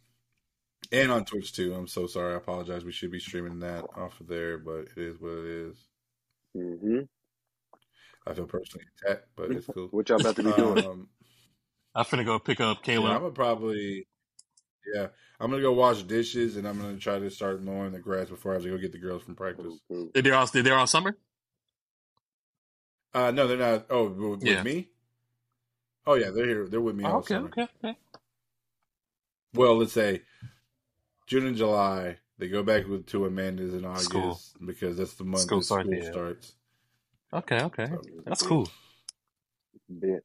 and on Twitch too. I'm so sorry. I apologize. We should be streaming that off of there, but it is what it is. hmm I feel personally attacked, but it's cool. What y'all about to be doing? Um, I'm finna go pick up yeah, I'm gonna probably, yeah, I'm gonna go wash dishes and I'm gonna try to start mowing the grass before I have to go get the girls from practice. Cool, cool. They're all they're all summer. Uh, no, they're not. Oh, with, Yeah. with me? Oh yeah, they're here. They're with me. Oh, all okay, summer. okay, okay. Well, let's say June and July. They go back with to Amanda's in August School. because that's the month School that starts, school yeah. starts. Okay, okay. So, That's cool. Bet.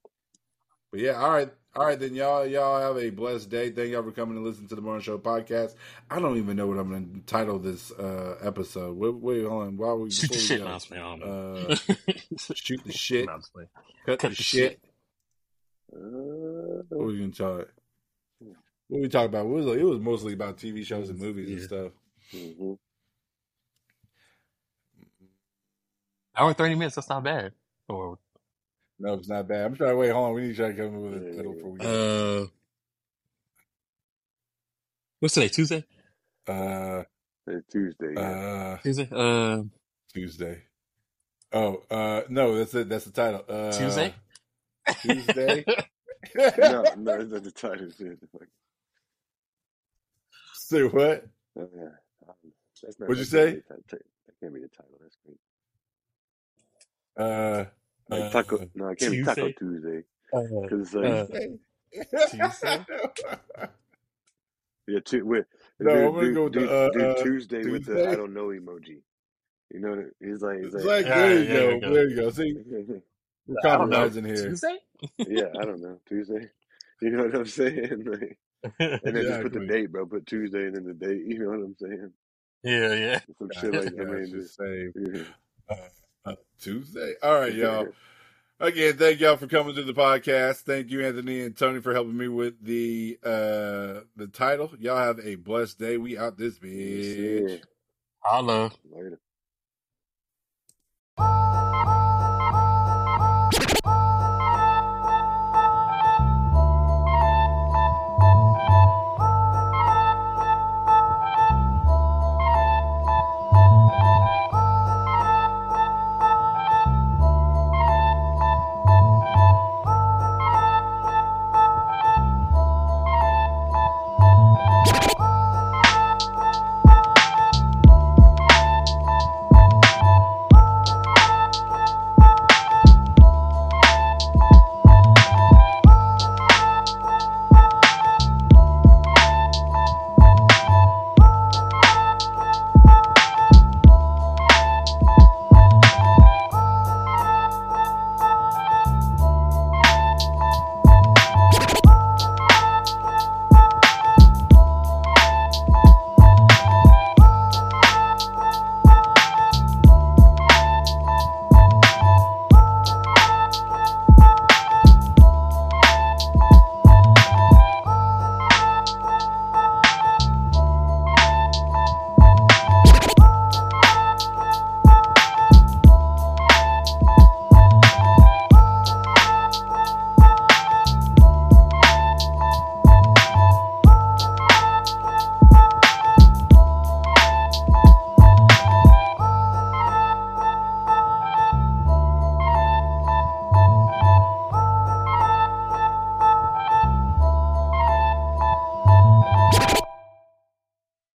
but yeah, all right, all right. Then y'all, y'all have a blessed day. Thank y'all for coming to listen to the Morning Show podcast. I don't even know what I'm going to title this uh episode. Wait, wait, hold on. While we Shoot the we shit. go, No, I'm just playing. I don't uh, shoot the shit, No, I'm just playing. cut, Cut the, the shit. shit. Uh, What were we gonna tell it? What we talk about? It was it was mostly about TV shows and movies and Yeah. stuff. mhm. Hour thirty minutes. That's not bad. Or No, it's not bad. I'm trying to wait. Hold on, we need to try to come up with a title before we uh, what's today? Tuesday. Uh, Tuesday. Yeah. uh, Tuesday. Uh, Tuesday. Oh, uh, no, that's it. That's the title. Uh, Tuesday. Tuesday. no, no, it's not the title. It's Say what? uh, yeah. Um, That's not, What'd you say? be That can't be the title. That's great. Uh, Like Taco, Uh, no, it can't be Taco Tuesday. Tuesday Uh, because uh, Tuesday. yeah, tu- with, no, do I'm gonna do go with do the uh, do uh, Tuesday with the I don't know emoji. You know, what it- he's like he's It's like like yeah, there you there you go, go. there you go. See, we're I don't know. compromising here. Tuesday? yeah, I don't know Tuesday. You know what I'm saying? Like, and then just put the date, bro. Put Tuesday and then the date. You know what I'm saying? yeah, yeah. Some shit like that. I mean, gotcha. just Same. yeah. Tuesday. All right, y'all. Again, thank y'all for coming to the podcast. Thank you, Anthony and Tony, for helping me with the uh the title. Y'all have a blessed day. We out this bitch. sir. Holla. Later.